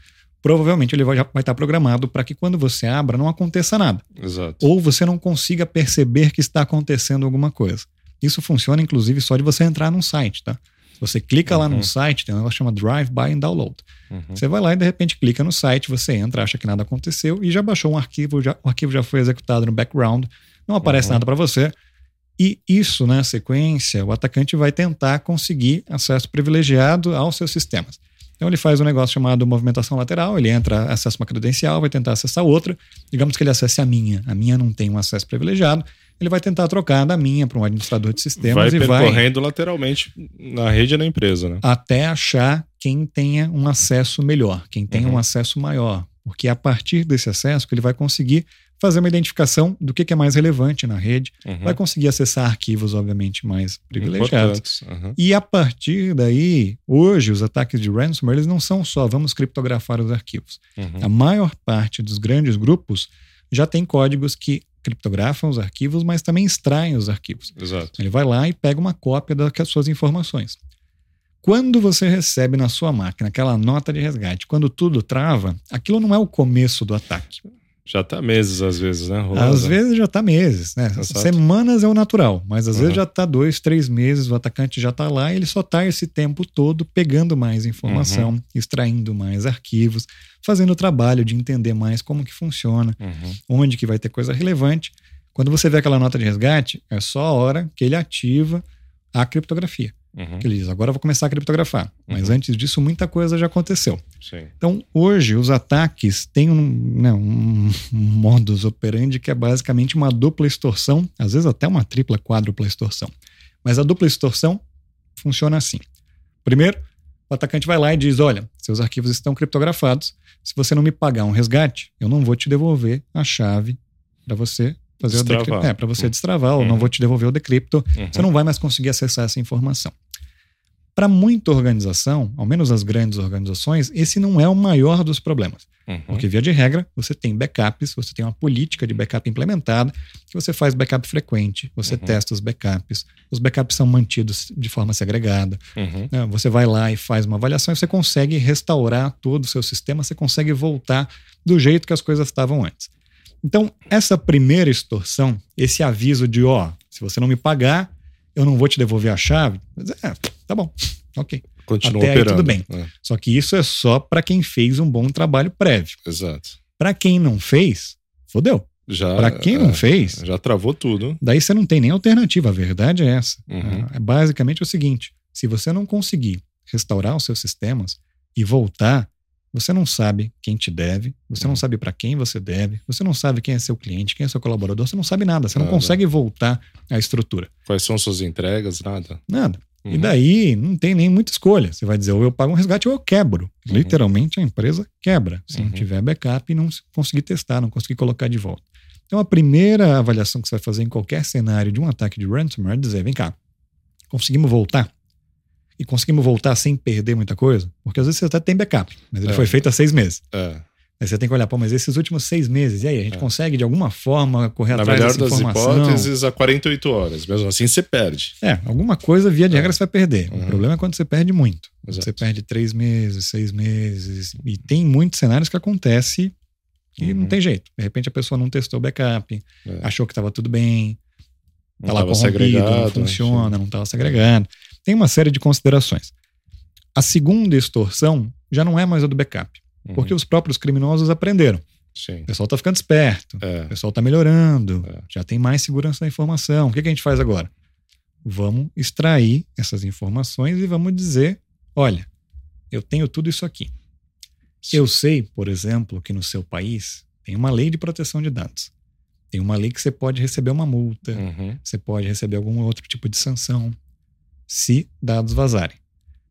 provavelmente ele vai, já vai estar programado para que quando você abra não aconteça nada. Exato. Ou você não consiga perceber que está acontecendo alguma coisa. Isso funciona, inclusive, só de você entrar num site, tá? Você clica lá Uhum. num site, tem um negócio que chama Drive-by and Download. Uhum. Você vai lá e de repente clica no site, você entra, acha que nada aconteceu e já baixou um arquivo, já, o arquivo já foi executado no background, não aparece Uhum. nada para você. E isso, na sequência, o atacante vai tentar conseguir acesso privilegiado aos seus sistemas. Então ele faz um negócio chamado movimentação lateral, ele entra, acessa uma credencial, vai tentar acessar outra. Digamos que ele acesse a minha, a minha não tem um acesso privilegiado, ele vai tentar trocar da minha para um administrador de Vai sistemas e vai percorrendo lateralmente na rede e na empresa, né? até achar quem tenha um acesso melhor, quem tenha Uhum. um acesso maior. Porque é a partir desse acesso que ele vai conseguir fazer uma identificação do que que é mais relevante na rede, Uhum. vai conseguir acessar arquivos, obviamente, mais privilegiados. Uhum. E a partir daí, hoje, os ataques de ransomware, eles não são só vamos criptografar os arquivos. Uhum. A maior parte dos grandes grupos já tem códigos que criptografam os arquivos, mas também extraem os arquivos. Exato. Ele vai lá e pega uma cópia das suas informações. Quando você recebe na sua máquina aquela nota de resgate, quando tudo trava, aquilo não é o começo do ataque. Já tá meses, às vezes, né? Rolando. Às vezes já está meses, né? Exato. Semanas é o natural, mas às Uhum. vezes já está dois, três meses, o atacante já está lá e ele só está esse tempo todo pegando mais informação, Uhum. extraindo mais arquivos, fazendo o trabalho de entender mais como que funciona, Uhum. onde que vai ter coisa relevante. Quando você vê aquela nota de resgate, é só a hora que ele ativa a criptografia. Uhum. Ele diz, agora eu vou começar a criptografar. Mas Uhum. antes disso, muita coisa já aconteceu. Sim. Então, hoje, os ataques têm um, né, um modus operandi que é basicamente uma dupla extorsão, às vezes até uma tripla, quádrupla extorsão. Mas a dupla extorsão funciona assim. Primeiro, o atacante vai lá e diz: Olha, seus arquivos estão criptografados. Se você não me pagar um resgate, eu não vou te devolver a chave para você fazer o Destravar. decrypto. É, para você destravar, ou Uhum. não vou te devolver o decrypto. Uhum. Você não vai mais conseguir acessar essa informação. Para muita organização, ao menos as grandes organizações, esse não é o maior dos problemas. Uhum. Porque, via de regra, você tem backups, você tem uma política de backup implementada, que você faz backup frequente, você Uhum. testa os backups, os backups são mantidos de forma segregada. Uhum. né? Você vai lá e faz uma avaliação e você consegue restaurar todo o seu sistema, você consegue voltar do jeito que as coisas estavam antes. Então, essa primeira extorsão, esse aviso de, ó, se você não me pagar, eu não vou te devolver a chave, é, tá bom, ok. Continua Até aí operando. tudo bem. É, Só que isso é só para quem fez um bom trabalho prévio. exato. Para quem não fez, fodeu. Já, Para quem não é, fez, Já travou tudo. daí você não tem nem alternativa. A verdade é essa. Uhum. É basicamente o seguinte: se você não conseguir restaurar os seus sistemas e voltar, você não sabe quem te deve, você não Uhum. sabe para quem você deve, você não sabe quem é seu cliente, quem é seu colaborador, você não sabe nada, você não Nada. consegue voltar à estrutura. Quais são suas entregas? Nada. Nada. E Uhum. daí não tem nem muita escolha. Você vai dizer, ou eu pago um resgate ou eu quebro. Uhum. Literalmente a empresa quebra. Se não Uhum. tiver backup e não se- conseguir testar, não conseguir colocar de volta. Então a primeira avaliação que você vai fazer em qualquer cenário de um ataque de ransomware é dizer, vem cá, conseguimos voltar? E conseguimos voltar sem perder muita coisa? Porque às vezes você até tem backup, mas ele É. foi feito há seis meses. É. Aí você tem que olhar, pô, mas esses últimos seis meses, e aí, a gente É. consegue de alguma forma correr Na atrás melhor dessa das informação? hipóteses, a 48 horas. Mesmo assim, você perde. É, alguma coisa, via de É. regra, você vai perder. Uhum. O problema é quando você perde muito. Exato. Você perde três meses, seis meses. E tem muitos cenários que acontece e não Uhum. tem jeito. De repente a pessoa não testou o backup, É. achou que estava tudo bem, Não tá lá tava corrompido, não funciona, não estava segregado. Tem uma série de considerações. A segunda extorsão já não é mais a do backup, Uhum. porque os próprios criminosos aprenderam. Sim. O pessoal está ficando esperto, É. o pessoal está melhorando, É. já tem mais segurança da informação. O que, que a gente faz agora? Vamos extrair essas informações e vamos dizer: olha, eu tenho tudo isso aqui. Eu sei, por exemplo, que no seu país tem uma lei de proteção de dados. Tem uma lei que você pode receber uma multa, Uhum. você pode receber algum outro tipo de sanção se dados vazarem.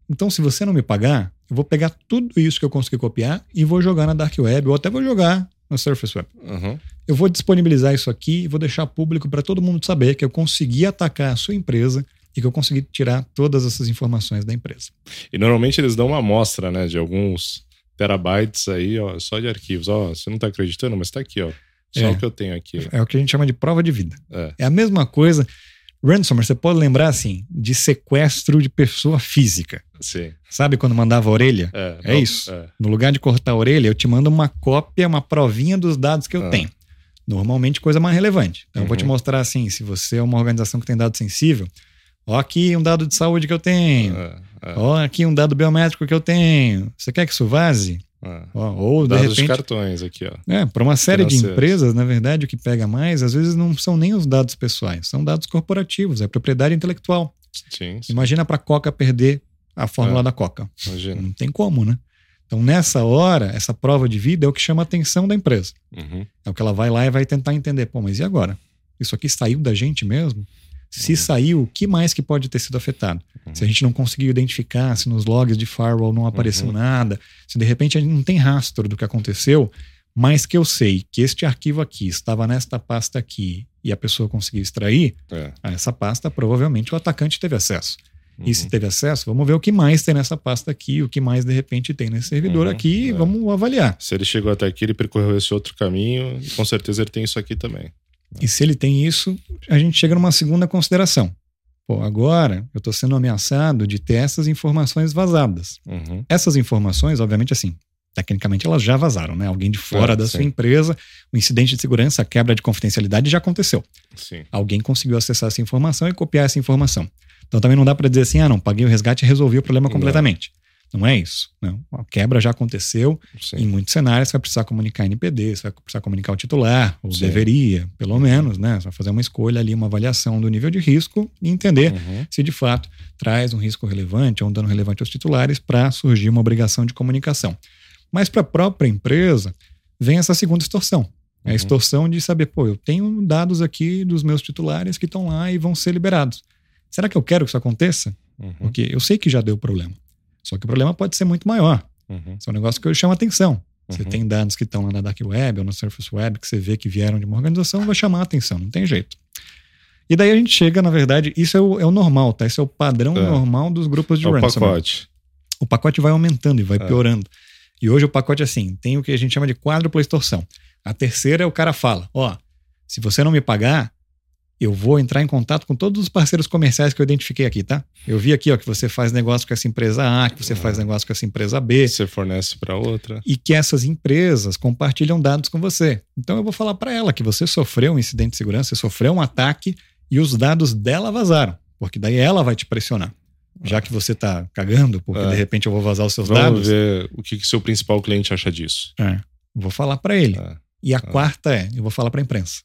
Então, se você não me pagar, eu vou pegar tudo isso que eu consegui copiar e vou jogar na Dark Web ou até vou jogar na Surface Web. Uhum. Eu vou disponibilizar isso aqui e vou deixar público para todo mundo saber que eu consegui atacar a sua empresa e que eu consegui tirar todas essas informações da empresa. E normalmente eles dão uma amostra, né, de alguns terabytes aí, ó, só de arquivos. Ó, você não tá acreditando, mas tá aqui, ó. Só É. o que eu tenho aqui. É o que a gente chama de prova de vida. É. É a mesma coisa. Ransomware, você pode lembrar assim, de sequestro de pessoa física. Sim. Sabe quando mandava a orelha? É, É isso. É. No lugar de cortar a orelha, eu te mando uma cópia, uma provinha dos dados que eu Ah. tenho. Normalmente coisa mais relevante. Então eu vou te Uhum. mostrar assim, se você é uma organização que tem dado sensível, ó aqui um dado de saúde que eu tenho. É, Ó, aqui um dado biométrico que eu tenho. Você quer que isso vaze? É. Ó, ou, de Dados de repente, cartões aqui, ó. é, para uma série de empresas, na verdade, o que pega mais, às vezes não são nem os dados pessoais, são dados corporativos, é propriedade intelectual. Sim, sim. Imagina para a Coca perder a fórmula É. da Coca. Imagina. Não tem como, né? Então, nessa hora, essa prova de vida é o que chama a atenção da empresa. Uhum. É o que ela vai lá e vai tentar entender. Pô, mas e agora? Isso aqui saiu da gente mesmo? Se Uhum. saiu, o que mais que pode ter sido afetado? Uhum. Se a gente não conseguiu identificar, se nos logs de firewall não apareceu Uhum. nada, se de repente a gente não tem rastro do que aconteceu, mas que eu sei que este arquivo aqui estava nesta pasta aqui e a pessoa conseguiu extrair, É. a essa pasta provavelmente o atacante teve acesso. E se Uhum. teve acesso, vamos ver o que mais tem nessa pasta aqui, o que mais de repente tem nesse servidor Uhum, aqui, e é. vamos avaliar. Se ele chegou até aqui, ele percorreu esse outro caminho e com certeza ele tem isso aqui também. E se ele tem isso, a gente chega numa segunda consideração. Pô, agora eu estou sendo ameaçado de ter essas informações vazadas. Uhum. Essas informações, obviamente, assim, tecnicamente elas já vazaram, né? Alguém de fora É, da sim. sua empresa, o incidente de segurança, a quebra de confidencialidade já aconteceu. Sim. Alguém conseguiu acessar essa informação e copiar essa informação. Então também não dá para dizer assim, ah, não, paguei o resgate e resolvi o problema completamente. Não é isso. Não. A quebra já aconteceu. Sim. Em muitos cenários, você vai precisar comunicar NPD, você vai precisar comunicar o titular, ou Sim. deveria, pelo menos, né? Você vai fazer uma escolha ali, uma avaliação do nível de risco e entender Uhum. se de fato traz um risco relevante ou um dano relevante aos titulares para surgir uma obrigação de comunicação. Mas para a própria empresa, vem essa segunda extorsão. É a Uhum. extorsão de saber, pô, eu tenho dados aqui dos meus titulares que estão lá e vão ser liberados. Será que eu quero que isso aconteça? Uhum. Porque eu sei que já deu problema. Só que o problema pode ser muito maior. Uhum. Isso é um negócio que eu chamo atenção. Você Uhum. tem dados que estão lá na Dark Web ou na Surface Web que você vê que vieram de uma organização, vai chamar a atenção, não tem jeito. E daí a gente chega, na verdade, isso é o, é o normal, tá? Esse é o padrão É. normal dos grupos de É o ransomware. pacote. O pacote vai aumentando e vai É. piorando. E hoje o pacote é assim, tem o que a gente chama de quádrupla extorsão. A terceira é o cara fala, ó, se você não me pagar, eu vou entrar em contato com todos os parceiros comerciais que eu identifiquei aqui, tá? Eu vi aqui, ó, que você faz negócio com essa empresa A, que você É. faz negócio com essa empresa B, Você fornece para outra. e que essas empresas compartilham dados com você. Então eu vou falar para ela que você sofreu um incidente de segurança, você sofreu um ataque e os dados dela vazaram, porque daí ela vai te pressionar. Já que você tá cagando, porque É. de repente eu vou vazar os seus Vamos dados, ver o que, que seu principal cliente acha disso. é, vou falar para ele. É. E a quarta é, eu vou falar para a imprensa.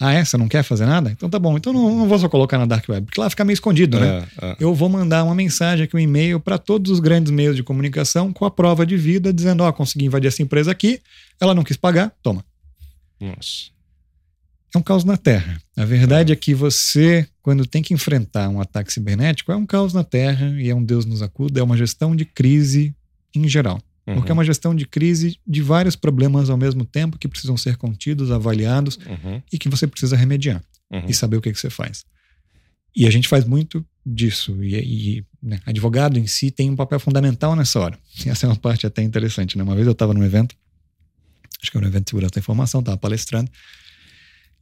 É. Ah, é? Você não quer fazer nada? Então tá bom. Então não, não vou só colocar na Dark Web, porque lá fica meio escondido, né? É, é. Eu vou mandar uma mensagem aqui, um e-mail para todos os grandes meios de comunicação com a prova de vida, dizendo: Ó, consegui invadir essa empresa aqui, ela não quis pagar, toma. Nossa. É um caos na Terra. A verdade é que você, quando tem que enfrentar um ataque cibernético, é um caos na Terra e é um Deus nos acuda, é uma gestão de crise em geral. Porque é Uhum. uma gestão de crise de vários problemas ao mesmo tempo que precisam ser contidos, avaliados Uhum. e que você precisa remediar Uhum. e saber o que, que você faz. E a gente faz muito disso, e, e né, advogado em si tem um papel fundamental nessa hora. E essa é uma parte até interessante. Né? Uma vez eu estava num evento, acho que era um evento de segurança da informação, estava palestrando,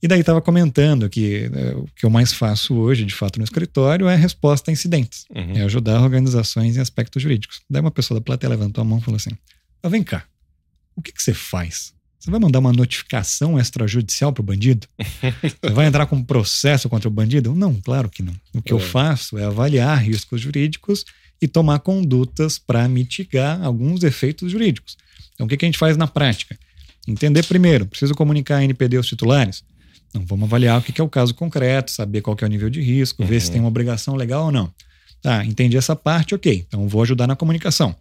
e daí estava comentando que é, o que eu mais faço hoje, de fato, no escritório é resposta a incidentes. Uhum. É ajudar organizações em aspectos jurídicos. Daí uma pessoa da plateia levantou a mão e falou assim: ah, vem cá, o que, que você faz? Você vai mandar uma notificação extrajudicial para o bandido? Você vai entrar com um processo contra o bandido? Não, claro que não. O que é. eu faço é avaliar riscos jurídicos e tomar condutas para mitigar alguns efeitos jurídicos. Então, o que, que a gente faz na prática? Entender primeiro, preciso comunicar a NPD aos titulares? Não, vamos avaliar o que, que é o caso concreto, saber qual é o nível de risco, uhum. ver se tem uma obrigação legal ou não. Tá, entendi essa parte, ok. Então, vou ajudar na comunicação.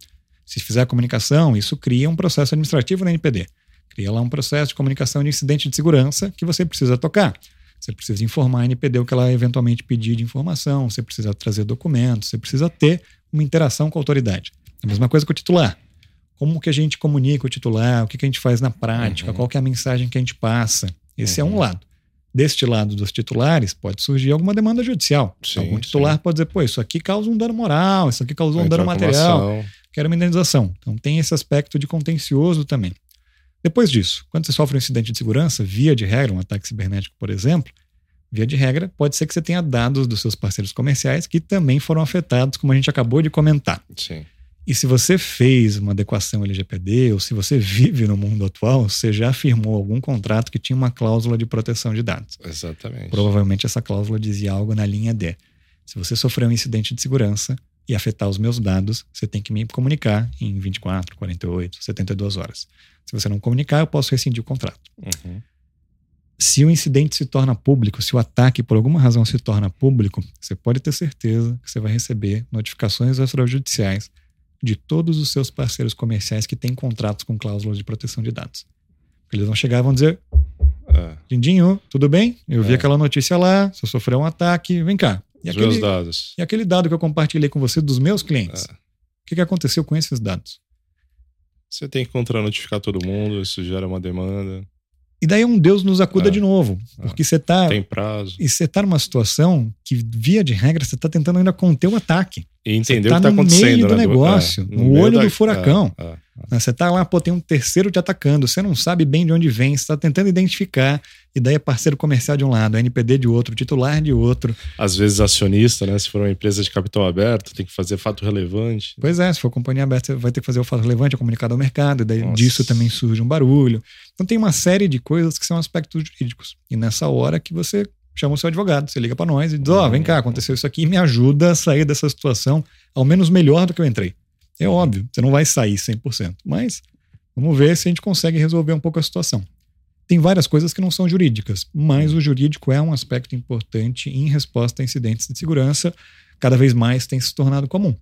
Se fizer a comunicação, isso cria um processo administrativo na NPD. Cria lá um processo de comunicação de incidente de segurança que você precisa tocar. Você precisa informar a NPD o que ela eventualmente pedir de informação, você precisa trazer documentos, você precisa ter uma interação com a autoridade. A mesma coisa com o titular. Como que a gente comunica o titular, o que, que a gente faz na prática, uhum. qual que é a mensagem que a gente passa. Esse uhum. é um uhum. lado. Deste lado dos titulares, pode surgir alguma demanda judicial. Sim, Algum titular sim. pode dizer, pô, isso aqui causa um dano moral, isso aqui causou um dano material, quero uma indenização. Então tem esse aspecto de contencioso também. Depois disso, quando você sofre um incidente de segurança, via de regra, um ataque cibernético, por exemplo, via de regra, pode ser que você tenha dados dos seus parceiros comerciais que também foram afetados, como a gente acabou de comentar. Sim. E se você fez uma adequação LGPD, ou se você vive no mundo atual, você já firmou algum contrato que tinha uma cláusula de proteção de dados. Exatamente. Provavelmente essa cláusula dizia algo na linha D. Se você sofreu um incidente de segurança e afetar os meus dados, você tem que me comunicar em 24, 48, 72 horas. Se você não comunicar, eu posso rescindir o contrato. Uhum. Se o incidente se torna público, se o ataque por alguma razão se torna público, você pode ter certeza que você vai receber notificações extrajudiciais de todos os seus parceiros comerciais que têm contratos com cláusulas de proteção de dados. Eles vão chegar e vão dizer: é. Lindinho, tudo bem? Eu é. vi aquela notícia lá, você sofreu um ataque, vem cá. E os aquele, meus dados. E aquele dado que eu compartilhei com você dos meus clientes. É. O que, que aconteceu com esses dados? Você tem que contra-notificar todo mundo, isso gera uma demanda. E daí um Deus nos acuda é, de novo. É. Porque você tá. Tem prazo. E você tá numa situação que, via de regra, você tá tentando ainda conter o ataque. E entender tá o que tá acontecendo. No meio do né? negócio, é, no, no olho da... do furacão. É, é. Você tá lá, pô, tem um terceiro te atacando, você não sabe bem de onde vem, você tá tentando identificar, e daí é parceiro comercial de um lado, NPD de outro, titular de outro. Às vezes acionista, né? Se for uma empresa de capital aberto, tem que fazer fato relevante. Pois é, se for companhia aberta, você vai ter que fazer o fato relevante, é comunicado ao mercado, e daí Nossa. disso também surge um barulho. Então tem uma série de coisas que são aspectos jurídicos. E nessa hora que você chama o seu advogado, você liga para nós e diz: Ó, oh, vem cá, aconteceu isso aqui, me ajuda a sair dessa situação, ao menos melhor do que eu entrei. É óbvio, você não vai sair 100%, mas vamos ver se a gente consegue resolver um pouco a situação. Tem várias coisas que não são jurídicas, mas o jurídico é um aspecto importante em resposta a incidentes de segurança, cada vez mais tem se tornado comum.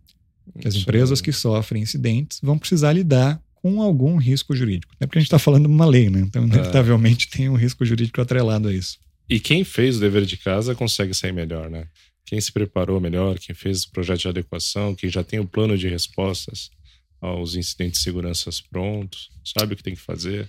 Que as empresas que sofrem incidentes vão precisar lidar com algum risco jurídico. É porque a gente está falando de uma lei, né? Então, é. inevitavelmente, é. tem um risco jurídico atrelado a isso. E quem fez o dever de casa consegue sair melhor, né? Quem se preparou melhor, quem fez o projeto de adequação, quem já tem o plano de respostas aos incidentes de segurança prontos, sabe o que tem que fazer.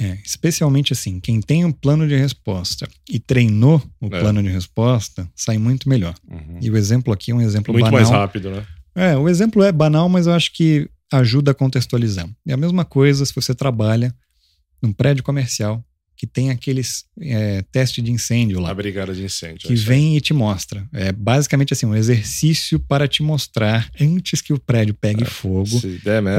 É, especialmente assim, quem tem um plano de resposta e treinou o é. plano de resposta, sai muito melhor. Uhum. E o exemplo aqui é um exemplo muito banal. Muito mais rápido, né? É, o exemplo é banal, mas eu acho que ajuda a contextualizar. É a mesma coisa se você trabalha num prédio comercial que tem aqueles é, teste de incêndio lá. A brigada de incêndio. Que é vem e te mostra. É basicamente assim, um exercício para te mostrar, antes que o prédio pegue é, fogo,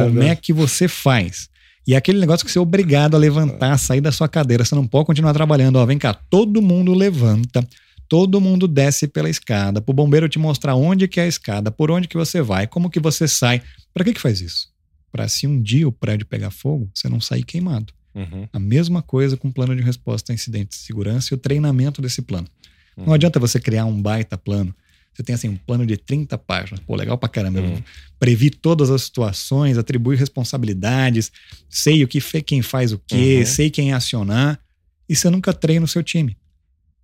como é que você faz. E é aquele negócio que você é obrigado a levantar, sair da sua cadeira. Você não pode continuar trabalhando. Ó, vem cá, todo mundo levanta, todo mundo desce pela escada, para o bombeiro te mostrar onde que é a escada, por onde que você vai, como que você sai. Para que que faz isso? Para se um dia o prédio pegar fogo, você não sair queimado. Uhum. A mesma coisa com o plano de resposta a incidentes de segurança e o treinamento desse plano. Uhum. Não adianta você criar um baita plano. Você tem assim um plano de 30 páginas. Pô, legal pra caramba. Uhum. Previ todas as situações, atribui responsabilidades, sei o que quem faz o quê, uhum. sei quem acionar. E você nunca treina o seu time.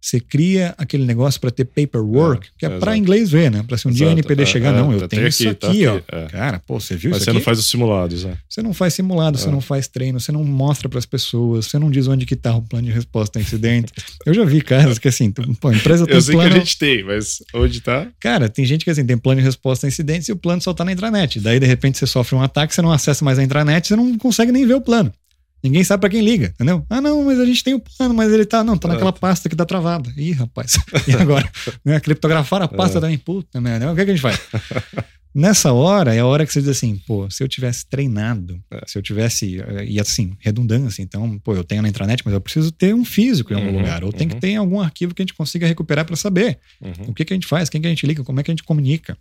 Você cria aquele negócio para ter paperwork, É, que é exato. para inglês ver, né? Para se um dia o Exato, NPD é, chegar, é, não, eu tenho tem isso aqui, tá aqui, ó. aqui, é. Cara, pô, você viu Mas isso você aqui? não faz os simulados, né? Você não faz simulado, você É. não faz treino, você não mostra para as pessoas, você não diz onde que tá o plano de resposta a incidente. Eu já vi casos que assim, pô, a empresa tem Eu sei plano... que a gente tem, mas onde tá? Cara, tem gente que assim, tem plano de resposta a incidentes e o plano só tá na intranet. Daí, de repente, você sofre um ataque, você não acessa mais a intranet, você não consegue nem ver o plano. Ninguém sabe para quem liga, entendeu? Ah, não, mas a gente tem o plano, mas ele tá. Não, tá naquela pasta que tá travada. Ih, rapaz. E agora? né? Criptografaram a pasta É. também. Puta merda. O que, é que a gente faz? Nessa hora é a hora que você diz assim, pô, se eu tivesse treinado, É. se eu tivesse, eh, e assim, redundância, então, pô, eu tenho na intranet, mas eu preciso ter um físico em algum Uhum, lugar, ou tem que uhum. ter algum arquivo que a gente consiga recuperar para saber Uhum. o que, que a gente faz, quem que a gente liga, como é que a gente comunica.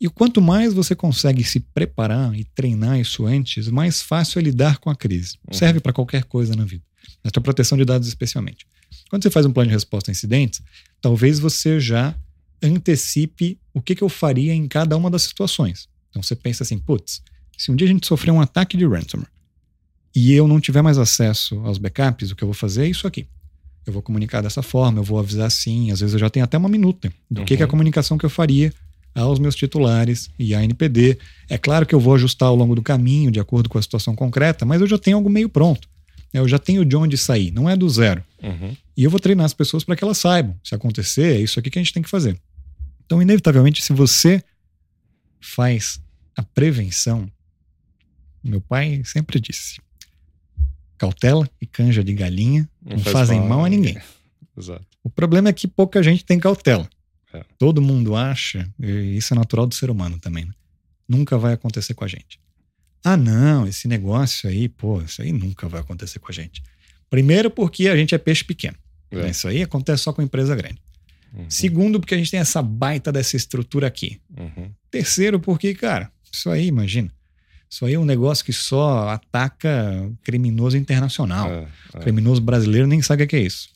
E quanto mais você consegue se preparar e treinar isso antes, mais fácil é lidar com a crise. Uhum. Serve para qualquer coisa na vida, para proteção de dados especialmente. Quando você faz um plano de resposta a incidentes, talvez você já antecipe o que, que eu faria em cada uma das situações. Então você pensa assim, putz, se um dia a gente sofrer um ataque de ransomware e eu não tiver mais acesso aos backups, o que eu vou fazer é isso aqui. Eu vou comunicar dessa forma, eu vou avisar assim, às vezes eu já tenho até uma minuta do que, que é a Uhum. comunicação que eu faria aos meus titulares e à NPD. É claro que eu vou ajustar ao longo do caminho, de acordo com a situação concreta, mas eu já tenho algo meio pronto. Eu já tenho de onde sair, não é do zero. Uhum. E eu vou treinar as pessoas para que elas saibam. Se acontecer, é isso aqui que a gente tem que fazer. Então, inevitavelmente, se você faz a prevenção, meu pai sempre disse: cautela e canja de galinha não, faz fazem mal a ninguém. Exato. O problema é que pouca gente tem cautela. É. Todo mundo acha, e isso é natural do ser humano também, né? nunca vai acontecer com a gente. Ah, não, esse negócio aí, pô, isso aí nunca vai acontecer com a gente. Primeiro, porque a gente é peixe pequeno. É. né? Isso aí acontece só com empresa grande. Uhum. Segundo, porque a gente tem essa baita dessa estrutura aqui. Uhum. Terceiro, porque, cara, isso aí, imagina. Isso aí é um negócio que só ataca criminoso internacional. É, é. Criminoso brasileiro nem sabe o que é isso.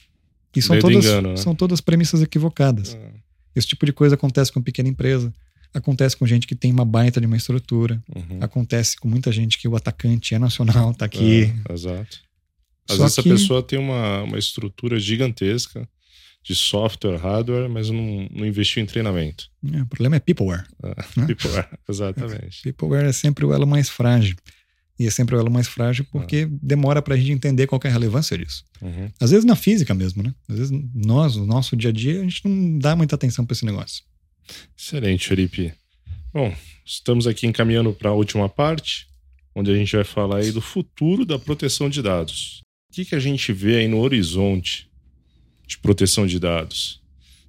E são todas, engano, né? são todas premissas equivocadas. É. Esse tipo de coisa acontece com pequena empresa, acontece com gente que tem uma baita de uma estrutura, Uhum. acontece com muita gente que o atacante é nacional, tá aqui. É, exato. Às Só vezes que- a pessoa tem uma, uma estrutura gigantesca de software, hardware, mas não, não investiu em treinamento. É, o problema é peopleware. Né? Tipo, é, exatamente. Peopleware é sempre o elo mais frágil. E é sempre o elo mais frágil porque demora pra gente entender qual é a relevância disso. Uhum. Às vezes na física mesmo, né? Às vezes nós, no nosso dia a dia, a gente não dá muita atenção pra esse negócio. Excelente, Felipe. Bom, estamos aqui encaminhando para a última parte, onde a gente vai falar aí do futuro da proteção de dados. O que, que a gente vê aí no horizonte de proteção de dados?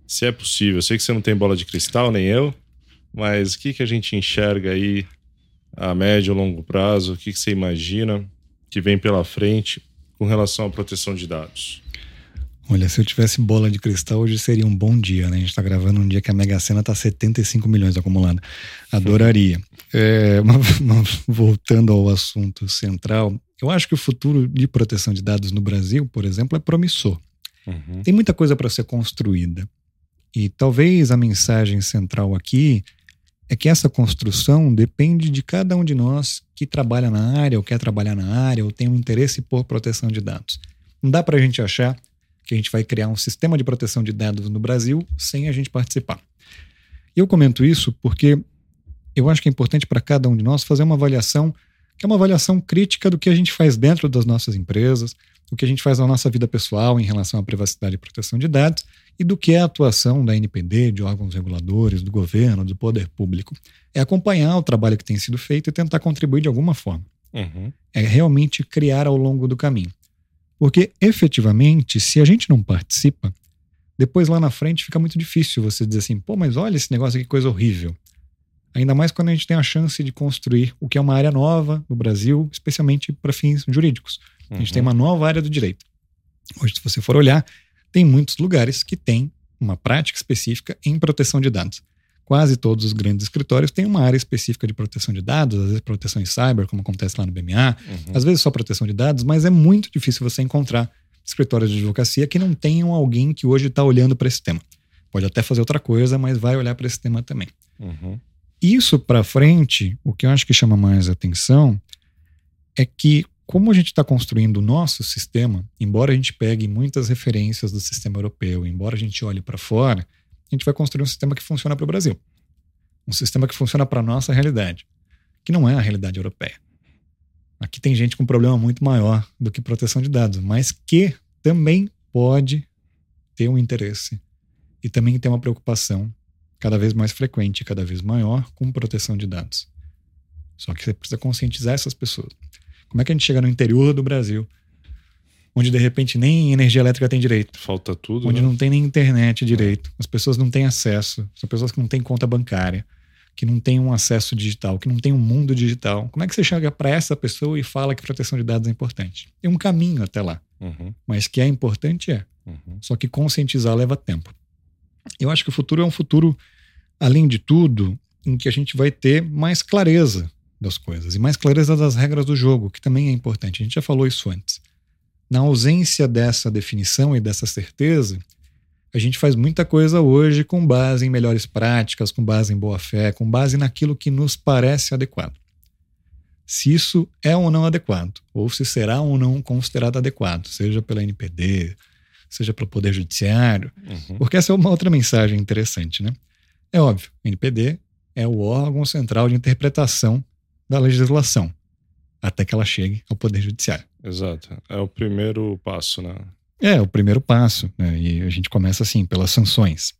Se é possível, eu sei que você não tem bola de cristal, nem eu, mas o que, que a gente enxerga aí a médio e longo prazo? O que, que você imagina que vem pela frente com relação à proteção de dados? Olha, se eu tivesse bola de cristal, hoje seria um bom dia, né? A gente tá gravando um dia que a Mega Sena tá 75 milhões acumulada. Adoraria. É, mas- mas voltando ao assunto central, eu acho que o futuro de proteção de dados no Brasil, por exemplo, é promissor. Uhum. Tem muita coisa para ser construída. E talvez a mensagem central aqui é que essa construção depende de cada um de nós que trabalha na área, ou quer trabalhar na área, ou tem um interesse por proteção de dados. Não dá para a gente achar que a gente vai criar um sistema de proteção de dados no Brasil sem a gente participar. Eu comento isso porque eu acho que é importante para cada um de nós fazer uma avaliação, que é uma avaliação crítica do que a gente faz dentro das nossas empresas, do que a gente faz na nossa vida pessoal em relação à privacidade e proteção de dados e do que é a atuação da NPD, de órgãos reguladores, do governo, do poder público. É acompanhar o trabalho que tem sido feito e tentar contribuir de alguma forma. Uhum. É realmente criar ao longo do caminho. Porque, efetivamente, se a gente não participa, depois lá na frente fica muito difícil você dizer assim, pô, mas olha esse negócio aqui, coisa horrível. Ainda mais quando a gente tem a chance de construir o que é uma área nova no Brasil, especialmente para fins jurídicos. A gente tem uma nova área do direito. Hoje, se você for olhar, tem muitos lugares que têm uma prática específica em proteção de dados. Quase todos os grandes escritórios têm uma área específica de proteção de dados, às vezes proteção em cyber, como acontece lá no BMA, Uhum. às vezes só proteção de dados, mas é muito difícil você encontrar escritórios de advocacia que não tenham alguém que hoje está olhando para esse tema. Pode até fazer outra coisa, mas vai olhar para esse tema também. Uhum. Isso para frente, o que eu acho que chama mais atenção é que como a gente está construindo o nosso sistema, embora a gente pegue muitas referências do sistema europeu, embora a gente olhe para fora, a gente vai construir um sistema que funciona para o Brasil. Um sistema que funciona para a nossa realidade, que não é a realidade europeia. Aqui tem gente com um problema muito maior do que proteção de dados, mas que também pode ter um interesse e também ter uma preocupação cada vez mais frequente, cada vez maior com proteção de dados. Só que você precisa conscientizar essas pessoas. Como é que a gente chega no interior do Brasil, onde de repente nem energia elétrica tem direito? Falta tudo. Onde né? não tem nem internet direito, as pessoas não têm acesso, são pessoas que não têm conta bancária, que não têm um acesso digital, que não têm um mundo digital. Como é que você chega para essa pessoa e fala que proteção de dados é importante? Tem um caminho até lá, Uhum, mas que é importante é. uhum. Só que conscientizar leva tempo. Eu acho que o futuro é um futuro, além de tudo, em que a gente vai ter mais clareza das coisas e mais clareza das regras do jogo, que também é importante. A gente já falou isso antes. Na ausência dessa definição e dessa certeza, a gente faz muita coisa hoje com base em melhores práticas, com base em boa fé, com base naquilo que nos parece adequado. Se isso é ou não adequado, ou se será ou não considerado adequado, seja pela NPD, seja pelo Poder Judiciário, Uhum. porque essa é uma outra mensagem interessante, né? É óbvio, o NPD é o órgão central de interpretação da legislação, até que ela chegue ao Poder Judiciário. Exato. É o primeiro passo, né? É o primeiro passo, né? E a gente começa assim, pelas sanções.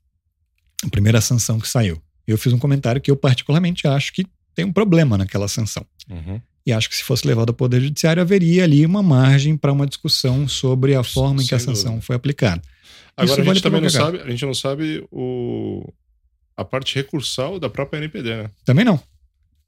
A primeira sanção que saiu. Eu fiz um comentário que eu particularmente acho que tem um problema naquela sanção. Uhum. E acho que se fosse levado ao Poder Judiciário, haveria ali uma margem para uma discussão sobre a forma em que a Sem sanção dúvida. foi aplicada. Agora Isso a vale gente também pra não sabe, a gente não sabe o a parte recursal da própria NPD, né? Também não.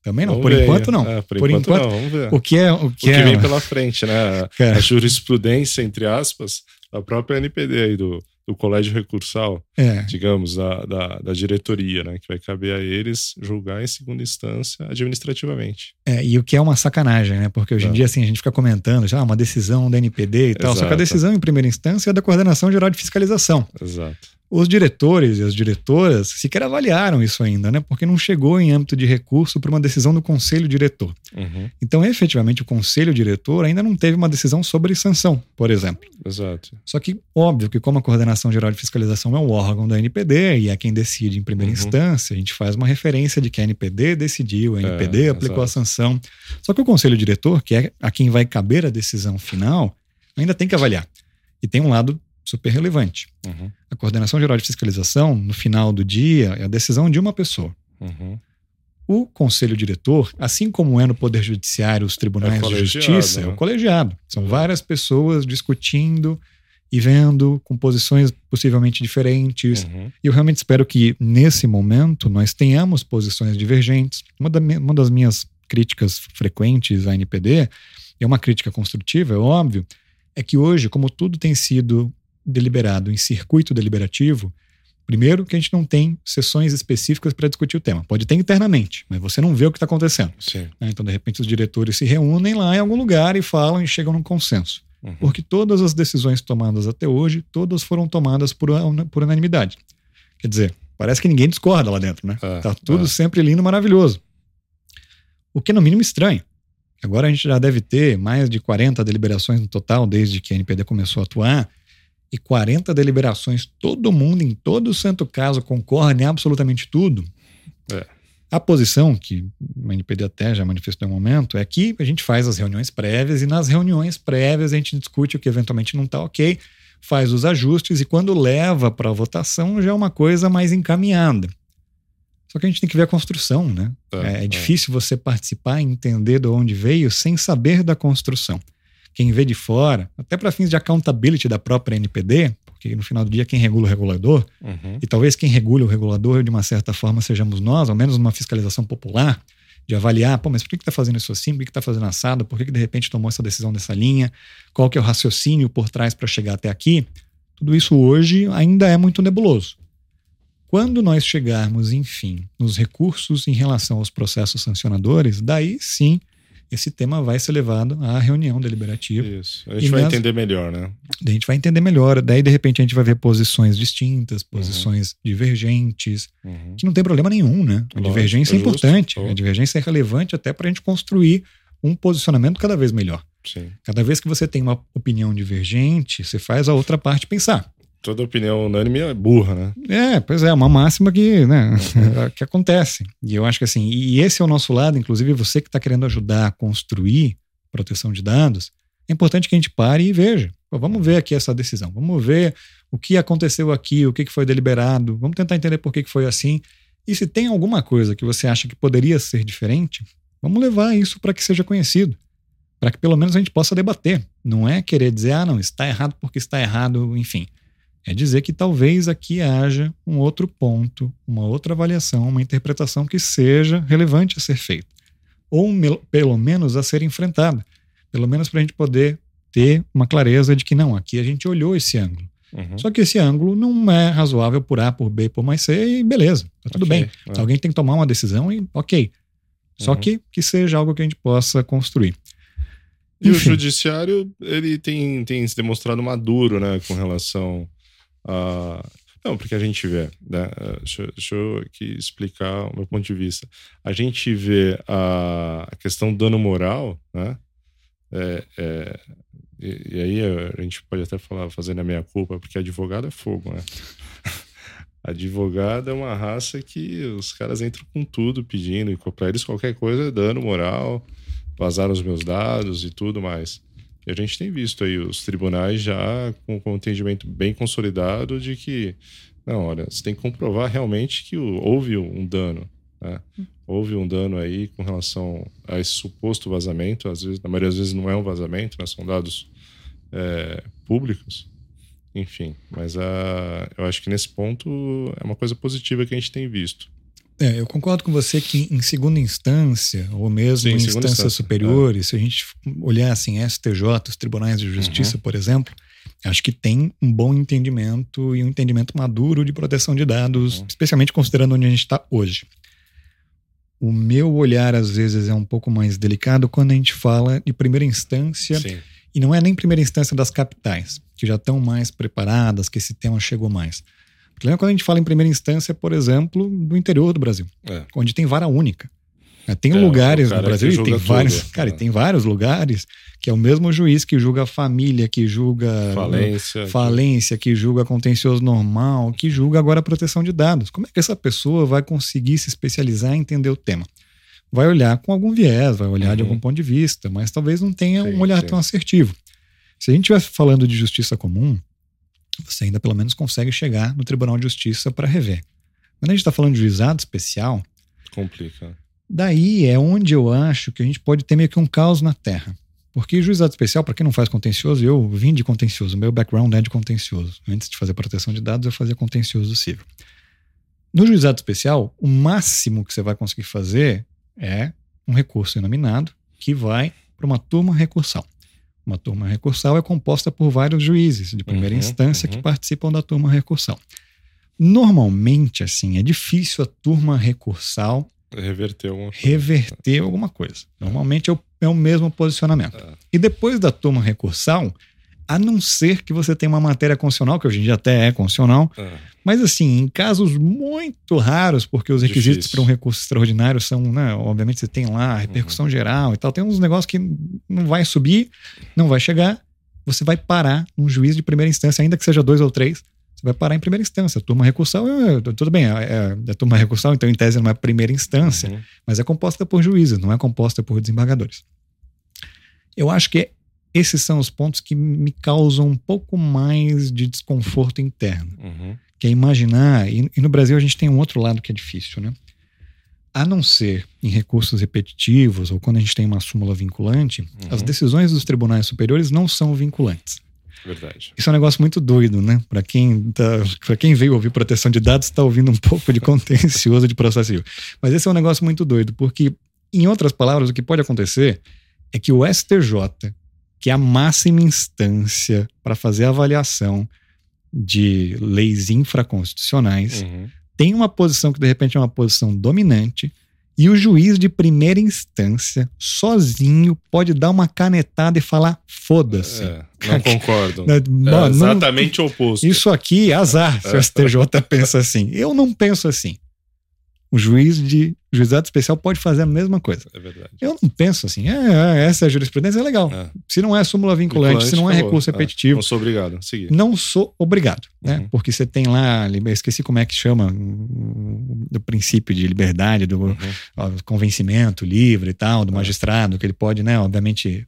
Também não. Por enquanto, não. É, por, Por enquanto, enquanto, não, vamos ver. O que é. O O que, que é, vem pela frente, né? Cara. A jurisprudência, entre aspas, da própria NPD aí, do, do colégio recursal, é, digamos, da, da, da diretoria, né? Que vai caber a eles julgar em segunda instância administrativamente. é, e o que é uma sacanagem, né? Porque hoje em É. dia, assim, a gente fica comentando já uma decisão da NPD e tal. Só que a Exato. decisão, em primeira instância, é da Coordenação Geral de Fiscalização. Exato. Os diretores e as diretoras sequer avaliaram isso ainda, né? Porque não chegou em âmbito de recurso para uma decisão do conselho diretor. Uhum. Então, efetivamente, o conselho diretor ainda não teve uma decisão sobre sanção, por exemplo. Exato. Só que, óbvio que, como a Coordenação Geral de Fiscalização é um órgão da NPD e é quem decide em primeira Uhum. instância, a gente faz uma referência de que a NPD decidiu, a NPD É, aplicou a exato. sanção. Só que o conselho diretor, que é a quem vai caber a decisão final, ainda tem que avaliar. E tem um lado super relevante. Uhum. A Coordenação Geral de Fiscalização, no final do dia, é a decisão de uma pessoa. Uhum. O conselho diretor, assim como é no Poder Judiciário, os tribunais É de justiça, é né? o colegiado. São várias pessoas discutindo e vendo com posições possivelmente diferentes. Uhum. E eu realmente espero que, nesse momento, nós tenhamos posições divergentes. Uma, da uma das minhas críticas frequentes à NPD, é uma crítica construtiva, é óbvio, é que hoje, como tudo tem sido deliberado em circuito deliberativo, primeiro que a gente não tem sessões específicas para discutir o tema. Pode ter internamente, mas você não vê o que está acontecendo. Né? Então, de repente, os diretores se reúnem lá em algum lugar e falam e chegam num consenso. Uhum. Porque todas as decisões tomadas até hoje, todas foram tomadas por, por unanimidade. Quer dizer, parece que ninguém discorda lá dentro, né? É, tá tudo é. sempre lindo, maravilhoso. O que é no mínimo estranho. Agora a gente já deve ter mais de 40 deliberações no total desde que a NPD começou a atuar. E 40 deliberações, todo mundo, em todo santo caso, concorda em absolutamente tudo. É. A posição, que o NPD até já manifestou em um momento, é que a gente faz as reuniões prévias e nas reuniões prévias a gente discute o que eventualmente não está ok, faz os ajustes e quando leva para a votação já é uma coisa mais encaminhada. Só que a gente tem que ver a construção, né? É, É, é é. difícil você participar e entender de onde veio sem saber da construção. Quem vê de fora, até para fins de accountability da própria NPD, porque no final do dia quem regula o regulador, Uhum. e talvez quem regula o regulador de uma certa forma sejamos nós, ao menos numa fiscalização popular, de avaliar, pô, mas por que está fazendo isso assim? Por que está fazendo assado? Por que, que de repente tomou essa decisão dessa linha? Qual que é o raciocínio por trás para chegar até aqui? Tudo isso hoje ainda é muito nebuloso. Quando nós chegarmos, enfim, nos recursos em relação aos processos sancionadores, daí sim esse tema vai ser levado à reunião deliberativa. Isso. A gente E vai nas- entender melhor, né? A gente vai entender melhor. Daí, de repente, a gente vai ver posições distintas, posições divergentes, Uhum. que não tem problema nenhum, né? A Lógico, divergência é importante. Oh. A divergência é relevante até para a gente construir um posicionamento cada vez melhor. Sim. Cada vez que você tem uma opinião divergente, você faz a outra parte pensar. Toda opinião unânime é burra, né? É, pois é, uma máxima que, né, que acontece. E eu acho que assim, e esse é o nosso lado, inclusive você que está querendo ajudar a construir proteção de dados, é importante que a gente pare e veja. Pô, vamos ver aqui essa decisão, vamos ver o que aconteceu aqui, o que foi deliberado, vamos tentar entender por que foi assim. E se tem alguma coisa que você acha que poderia ser diferente, vamos levar isso para que seja conhecido, para que pelo menos a gente possa debater. Não é querer dizer, ah, não, está errado porque está errado, enfim. É dizer que talvez aqui haja um outro ponto, uma outra avaliação, uma interpretação que seja relevante a ser feita. Ou pelo menos a ser enfrentada. Pelo menos para a gente poder ter uma clareza de que não, aqui a gente olhou esse ângulo. Uhum. Só que esse ângulo não é razoável por A, por B, por mais C, e beleza, tá tudo okay, bem. É. Alguém tem que tomar uma decisão e ok. Só uhum. que que seja algo que a gente possa construir. E Enfim. o judiciário, ele tem, tem se demonstrado maduro, né, com relação Uh, não, porque a gente vê, né? Uh, deixa, deixa, eu aqui explicar o meu ponto de vista. A gente vê a, a questão do dano moral, né? É, é, e, e, aí a gente pode até falar, fazendo a minha culpa, porque advogado é fogo, né? advogado é uma raça que os caras entram com tudo pedindo, e para eles qualquer coisa é dano moral, vazar os meus dados e tudo mais. E a gente tem visto aí os tribunais já com, com um entendimento bem consolidado de que, não, olha, você tem que comprovar realmente que houve um dano. Né? Houve um dano aí com relação a esse suposto vazamento. Às vezes, na maioria das vezes não é um vazamento, né? são dados é, públicos. Enfim, mas a, eu acho que nesse ponto é uma coisa positiva que a gente tem visto. É, eu concordo com você que em segunda instância, ou mesmo Sim, em instâncias instância, superiores, é. se a gente olhar assim, STJ, os tribunais de justiça, uhum. por exemplo, acho que tem um bom entendimento e um entendimento maduro de proteção de dados, uhum. especialmente considerando onde a gente está hoje. O meu olhar, às vezes, é um pouco mais delicado quando a gente fala de primeira instância, Sim. e não é nem primeira instância das capitais, que já estão mais preparadas, que esse tema chegou mais. Lembra quando a gente fala em primeira instância, por exemplo, do interior do Brasil, é. onde tem vara única. É, tem é, lugares no Brasil e tem vários, tudo, cara, é. tem vários lugares que é o mesmo juiz que julga família, que julga falência, falência, que julga contencioso normal, que julga agora a proteção de dados. Como é que essa pessoa vai conseguir se especializar e entender o tema? Vai olhar com algum viés, vai olhar uhum. de algum ponto de vista, mas talvez não tenha sim, um olhar sim. tão assertivo. Se a gente estivesse falando de justiça comum, você ainda pelo menos consegue chegar no Tribunal de Justiça para rever. Quando a gente está falando de juizado especial. Complica. Daí é onde eu acho que a gente pode ter meio que um caos na Terra. Porque juizado especial, para quem não faz contencioso, eu vim de contencioso, meu background é de contencioso. Antes de fazer proteção de dados, eu fazia contencioso civil. No juizado especial, o máximo que você vai conseguir fazer é um recurso inominado que vai para uma turma recursal. Uma turma recursal é composta por vários juízes de primeira uhum, instância uhum. que participam da turma recursal. Normalmente, assim, é difícil a turma recursal reverter alguma coisa. Reverter alguma coisa. Normalmente é o, é o mesmo posicionamento. É. E depois da turma recursal, a não ser que você tenha uma matéria constitucional, que hoje em dia até é constitucional, é. mas assim, em casos muito raros, porque os requisitos para um recurso extraordinário são, né, obviamente você tem lá a repercussão uhum. geral e tal, tem uns negócios que não vai subir, não vai chegar, você vai parar um juiz de primeira instância, ainda que seja dois ou três, você vai parar em primeira instância. A turma recursal, é, tudo bem, é, é, é turma recursal, então em tese não é primeira instância, uhum. mas é composta por juízes, não é composta por desembargadores. Eu acho que esses são os pontos que me causam um pouco mais de desconforto interno. Uhum. Que é imaginar, e, e, no Brasil a gente tem um outro lado que é difícil, né? A não ser em recursos repetitivos ou quando a gente tem uma súmula vinculante, uhum. as decisões dos tribunais superiores não são vinculantes. Verdade. Isso é um negócio muito doido, né? Para quem, tá, quem veio ouvir proteção de dados, está ouvindo um pouco de contencioso de processo civil. Mas esse é um negócio muito doido, porque, em outras palavras, o que pode acontecer é que o STJ que é a máxima instância para fazer avaliação de leis infraconstitucionais, uhum. tem uma posição que de repente é uma posição dominante, e o juiz de primeira instância, sozinho, pode dar uma canetada e falar: foda-se. É, não concordo. Não, é exatamente o oposto. Isso aqui é azar, se o STJ pensa assim. Eu não penso assim. O juiz de o juizado especial pode fazer a mesma coisa. É verdade. Eu não penso assim, é, essa é a jurisprudência, é legal. É. Se não é súmula vinculante, se não é acabou. recurso É. repetitivo, Não sou obrigado a seguir. não sou obrigado, né? Uhum. Porque você tem lá, esqueci como é que chama, do princípio de liberdade, do Uhum. ó, convencimento livre e tal, do É. magistrado, que ele pode, né, obviamente,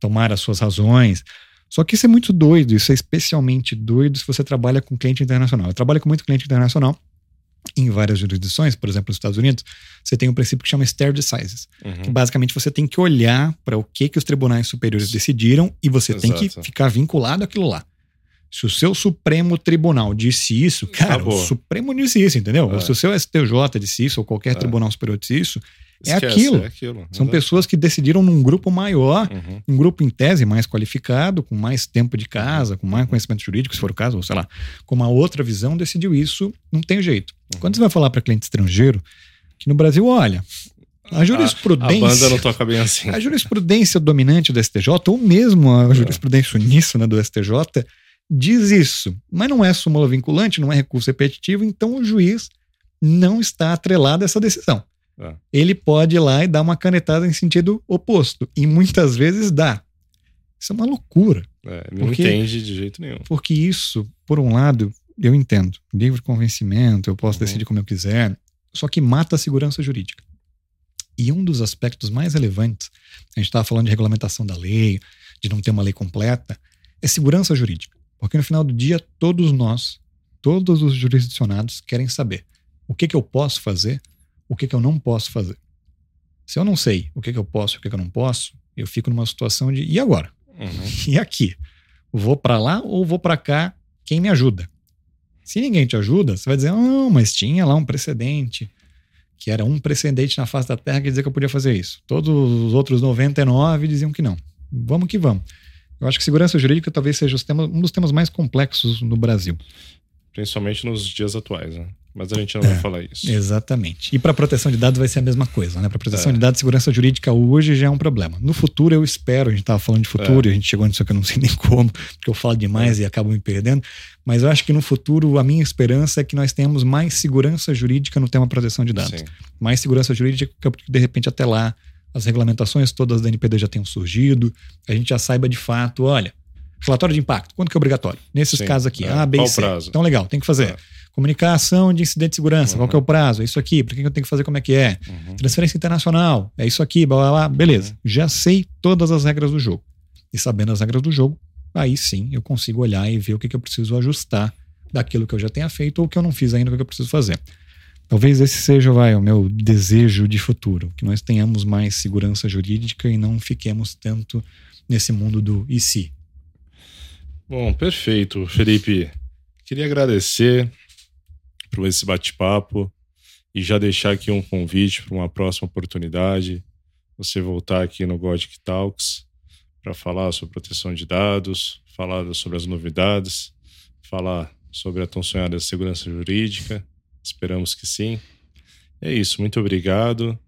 tomar as suas razões. Só que isso é muito doido, isso é especialmente doido se você trabalha com cliente internacional. Eu trabalho com muito cliente internacional em várias jurisdições, por exemplo, nos Estados Unidos, você tem um princípio que chama stare decisis, que Uhum. basicamente você tem que olhar para o que que os tribunais superiores decidiram e você tem que Exato. ficar vinculado àquilo lá. Se o seu Supremo Tribunal disse isso, cara, Acabou. o Supremo disse isso, entendeu? É. Se o seu STJ disse isso, ou qualquer É. Tribunal Superior disse isso, é Esquece, aquilo. É aquilo. são pessoas que decidiram num grupo maior, Uhum. um grupo em tese mais qualificado, com mais tempo de casa, com mais conhecimento jurídico, se for o caso, ou sei lá, com uma outra visão, decidiu isso, não tem jeito. Uhum. Quando você vai falar para cliente estrangeiro, que no Brasil, olha, a A jurisprudência. banda não toca bem assim. A jurisprudência dominante do STJ, ou mesmo É. a jurisprudência uníssona do STJ, diz isso. Mas não é súmula vinculante, não é recurso repetitivo, então o juiz não está atrelado a essa decisão. É. Ele pode ir lá e dar uma canetada em sentido oposto. E muitas vezes dá. Isso é uma loucura. É, não Porque- entende de jeito nenhum. Porque isso, por um lado, eu entendo. Livre convencimento, eu posso Uhum. decidir como eu quiser. Só que mata a segurança jurídica. E um dos aspectos mais relevantes, a gente estava falando de regulamentação da lei, de não ter uma lei completa, é segurança jurídica. Porque no final do dia, todos nós, todos os jurisdicionados querem saber o que, que eu posso fazer, o que, que eu não posso fazer. Se eu não sei o que, que eu posso e o que, que eu não posso, eu fico numa situação de e agora? Uhum. E aqui? Vou para lá ou vou para cá? Quem me ajuda? Se ninguém te ajuda, você vai dizer, não, mas tinha lá um precedente, que era um precedente na face da Terra que dizia que eu podia fazer isso. Todos os outros 99 diziam que não. Vamos que vamos. Eu acho que segurança jurídica talvez seja um dos temas mais complexos no Brasil. Principalmente nos dias atuais, né? Mas a gente não vai falar isso. Exatamente. E para proteção de dados vai ser a mesma coisa, né? Para proteção É. de dados, segurança jurídica hoje já é um problema. No futuro eu espero, a gente estava falando de futuro, É. e a gente chegou nisso que eu não sei nem como, porque eu falo demais e acabo me perdendo, mas eu acho que no futuro a minha esperança é que nós tenhamos mais segurança jurídica no tema proteção de dados. Sim. Mais segurança jurídica, porque de repente até lá as regulamentações todas da NPD já tenham surgido, a gente já saiba de fato, olha, relatório de impacto, quando que é obrigatório? Nesses Sim. casos aqui, É. A, B Qual e C. prazo? Então legal, tem que fazer. É. Comunicação de incidente de segurança, qual que é o prazo? É isso aqui, por que eu tenho que fazer como é que é? Uhum. Transferência internacional, é isso aqui, blá blá blá. Beleza, já sei todas as regras do jogo. E sabendo as regras do jogo, aí sim eu consigo olhar e ver o que, que eu preciso ajustar daquilo que eu já tenha feito ou que eu não fiz ainda, o que eu preciso fazer. Talvez esse seja vai, o meu desejo de futuro, que nós tenhamos mais segurança jurídica e não fiquemos tanto nesse mundo do e se. Bom, perfeito, Felipe. Queria agradecer por esse bate-papo e já deixar aqui um convite para uma próxima oportunidade. Você voltar aqui no Godic Talks para falar sobre proteção de dados, falar sobre as novidades, falar sobre a tão sonhada segurança jurídica. Esperamos que sim. É isso, muito obrigado.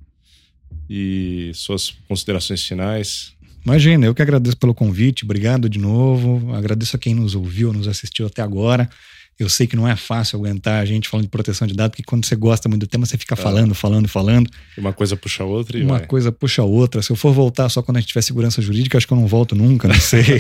E suas considerações finais. Imagina, eu que agradeço pelo convite, obrigado de novo. Agradeço a quem nos ouviu, nos assistiu até agora. Eu sei que não é fácil aguentar a gente falando de proteção de dados, porque quando você gosta muito do tema, você fica falando, falando, falando. Uma coisa puxa a outra e Uma vai. coisa puxa a outra. Se eu for voltar só quando a gente tiver segurança jurídica, acho que eu não volto nunca, não sei.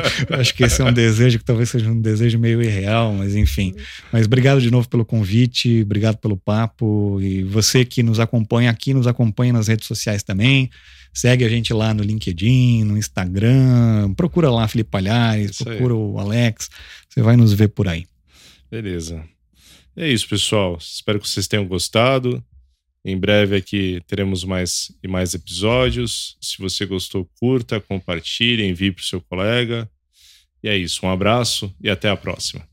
acho que esse é um desejo que talvez seja um desejo meio irreal, mas enfim. Mas obrigado de novo pelo convite, obrigado pelo papo. E você que nos acompanha aqui, nos acompanha nas redes sociais também. Segue a gente lá no LinkedIn, no Instagram. Procura lá Felipe Palhares, procura o Alex. Você vai nos ver por aí. Beleza. É isso, pessoal. Espero que vocês tenham gostado. Em breve aqui teremos mais e mais episódios. Se você gostou, curta, compartilhe, envie para o seu colega. E é isso. Um abraço e até a próxima.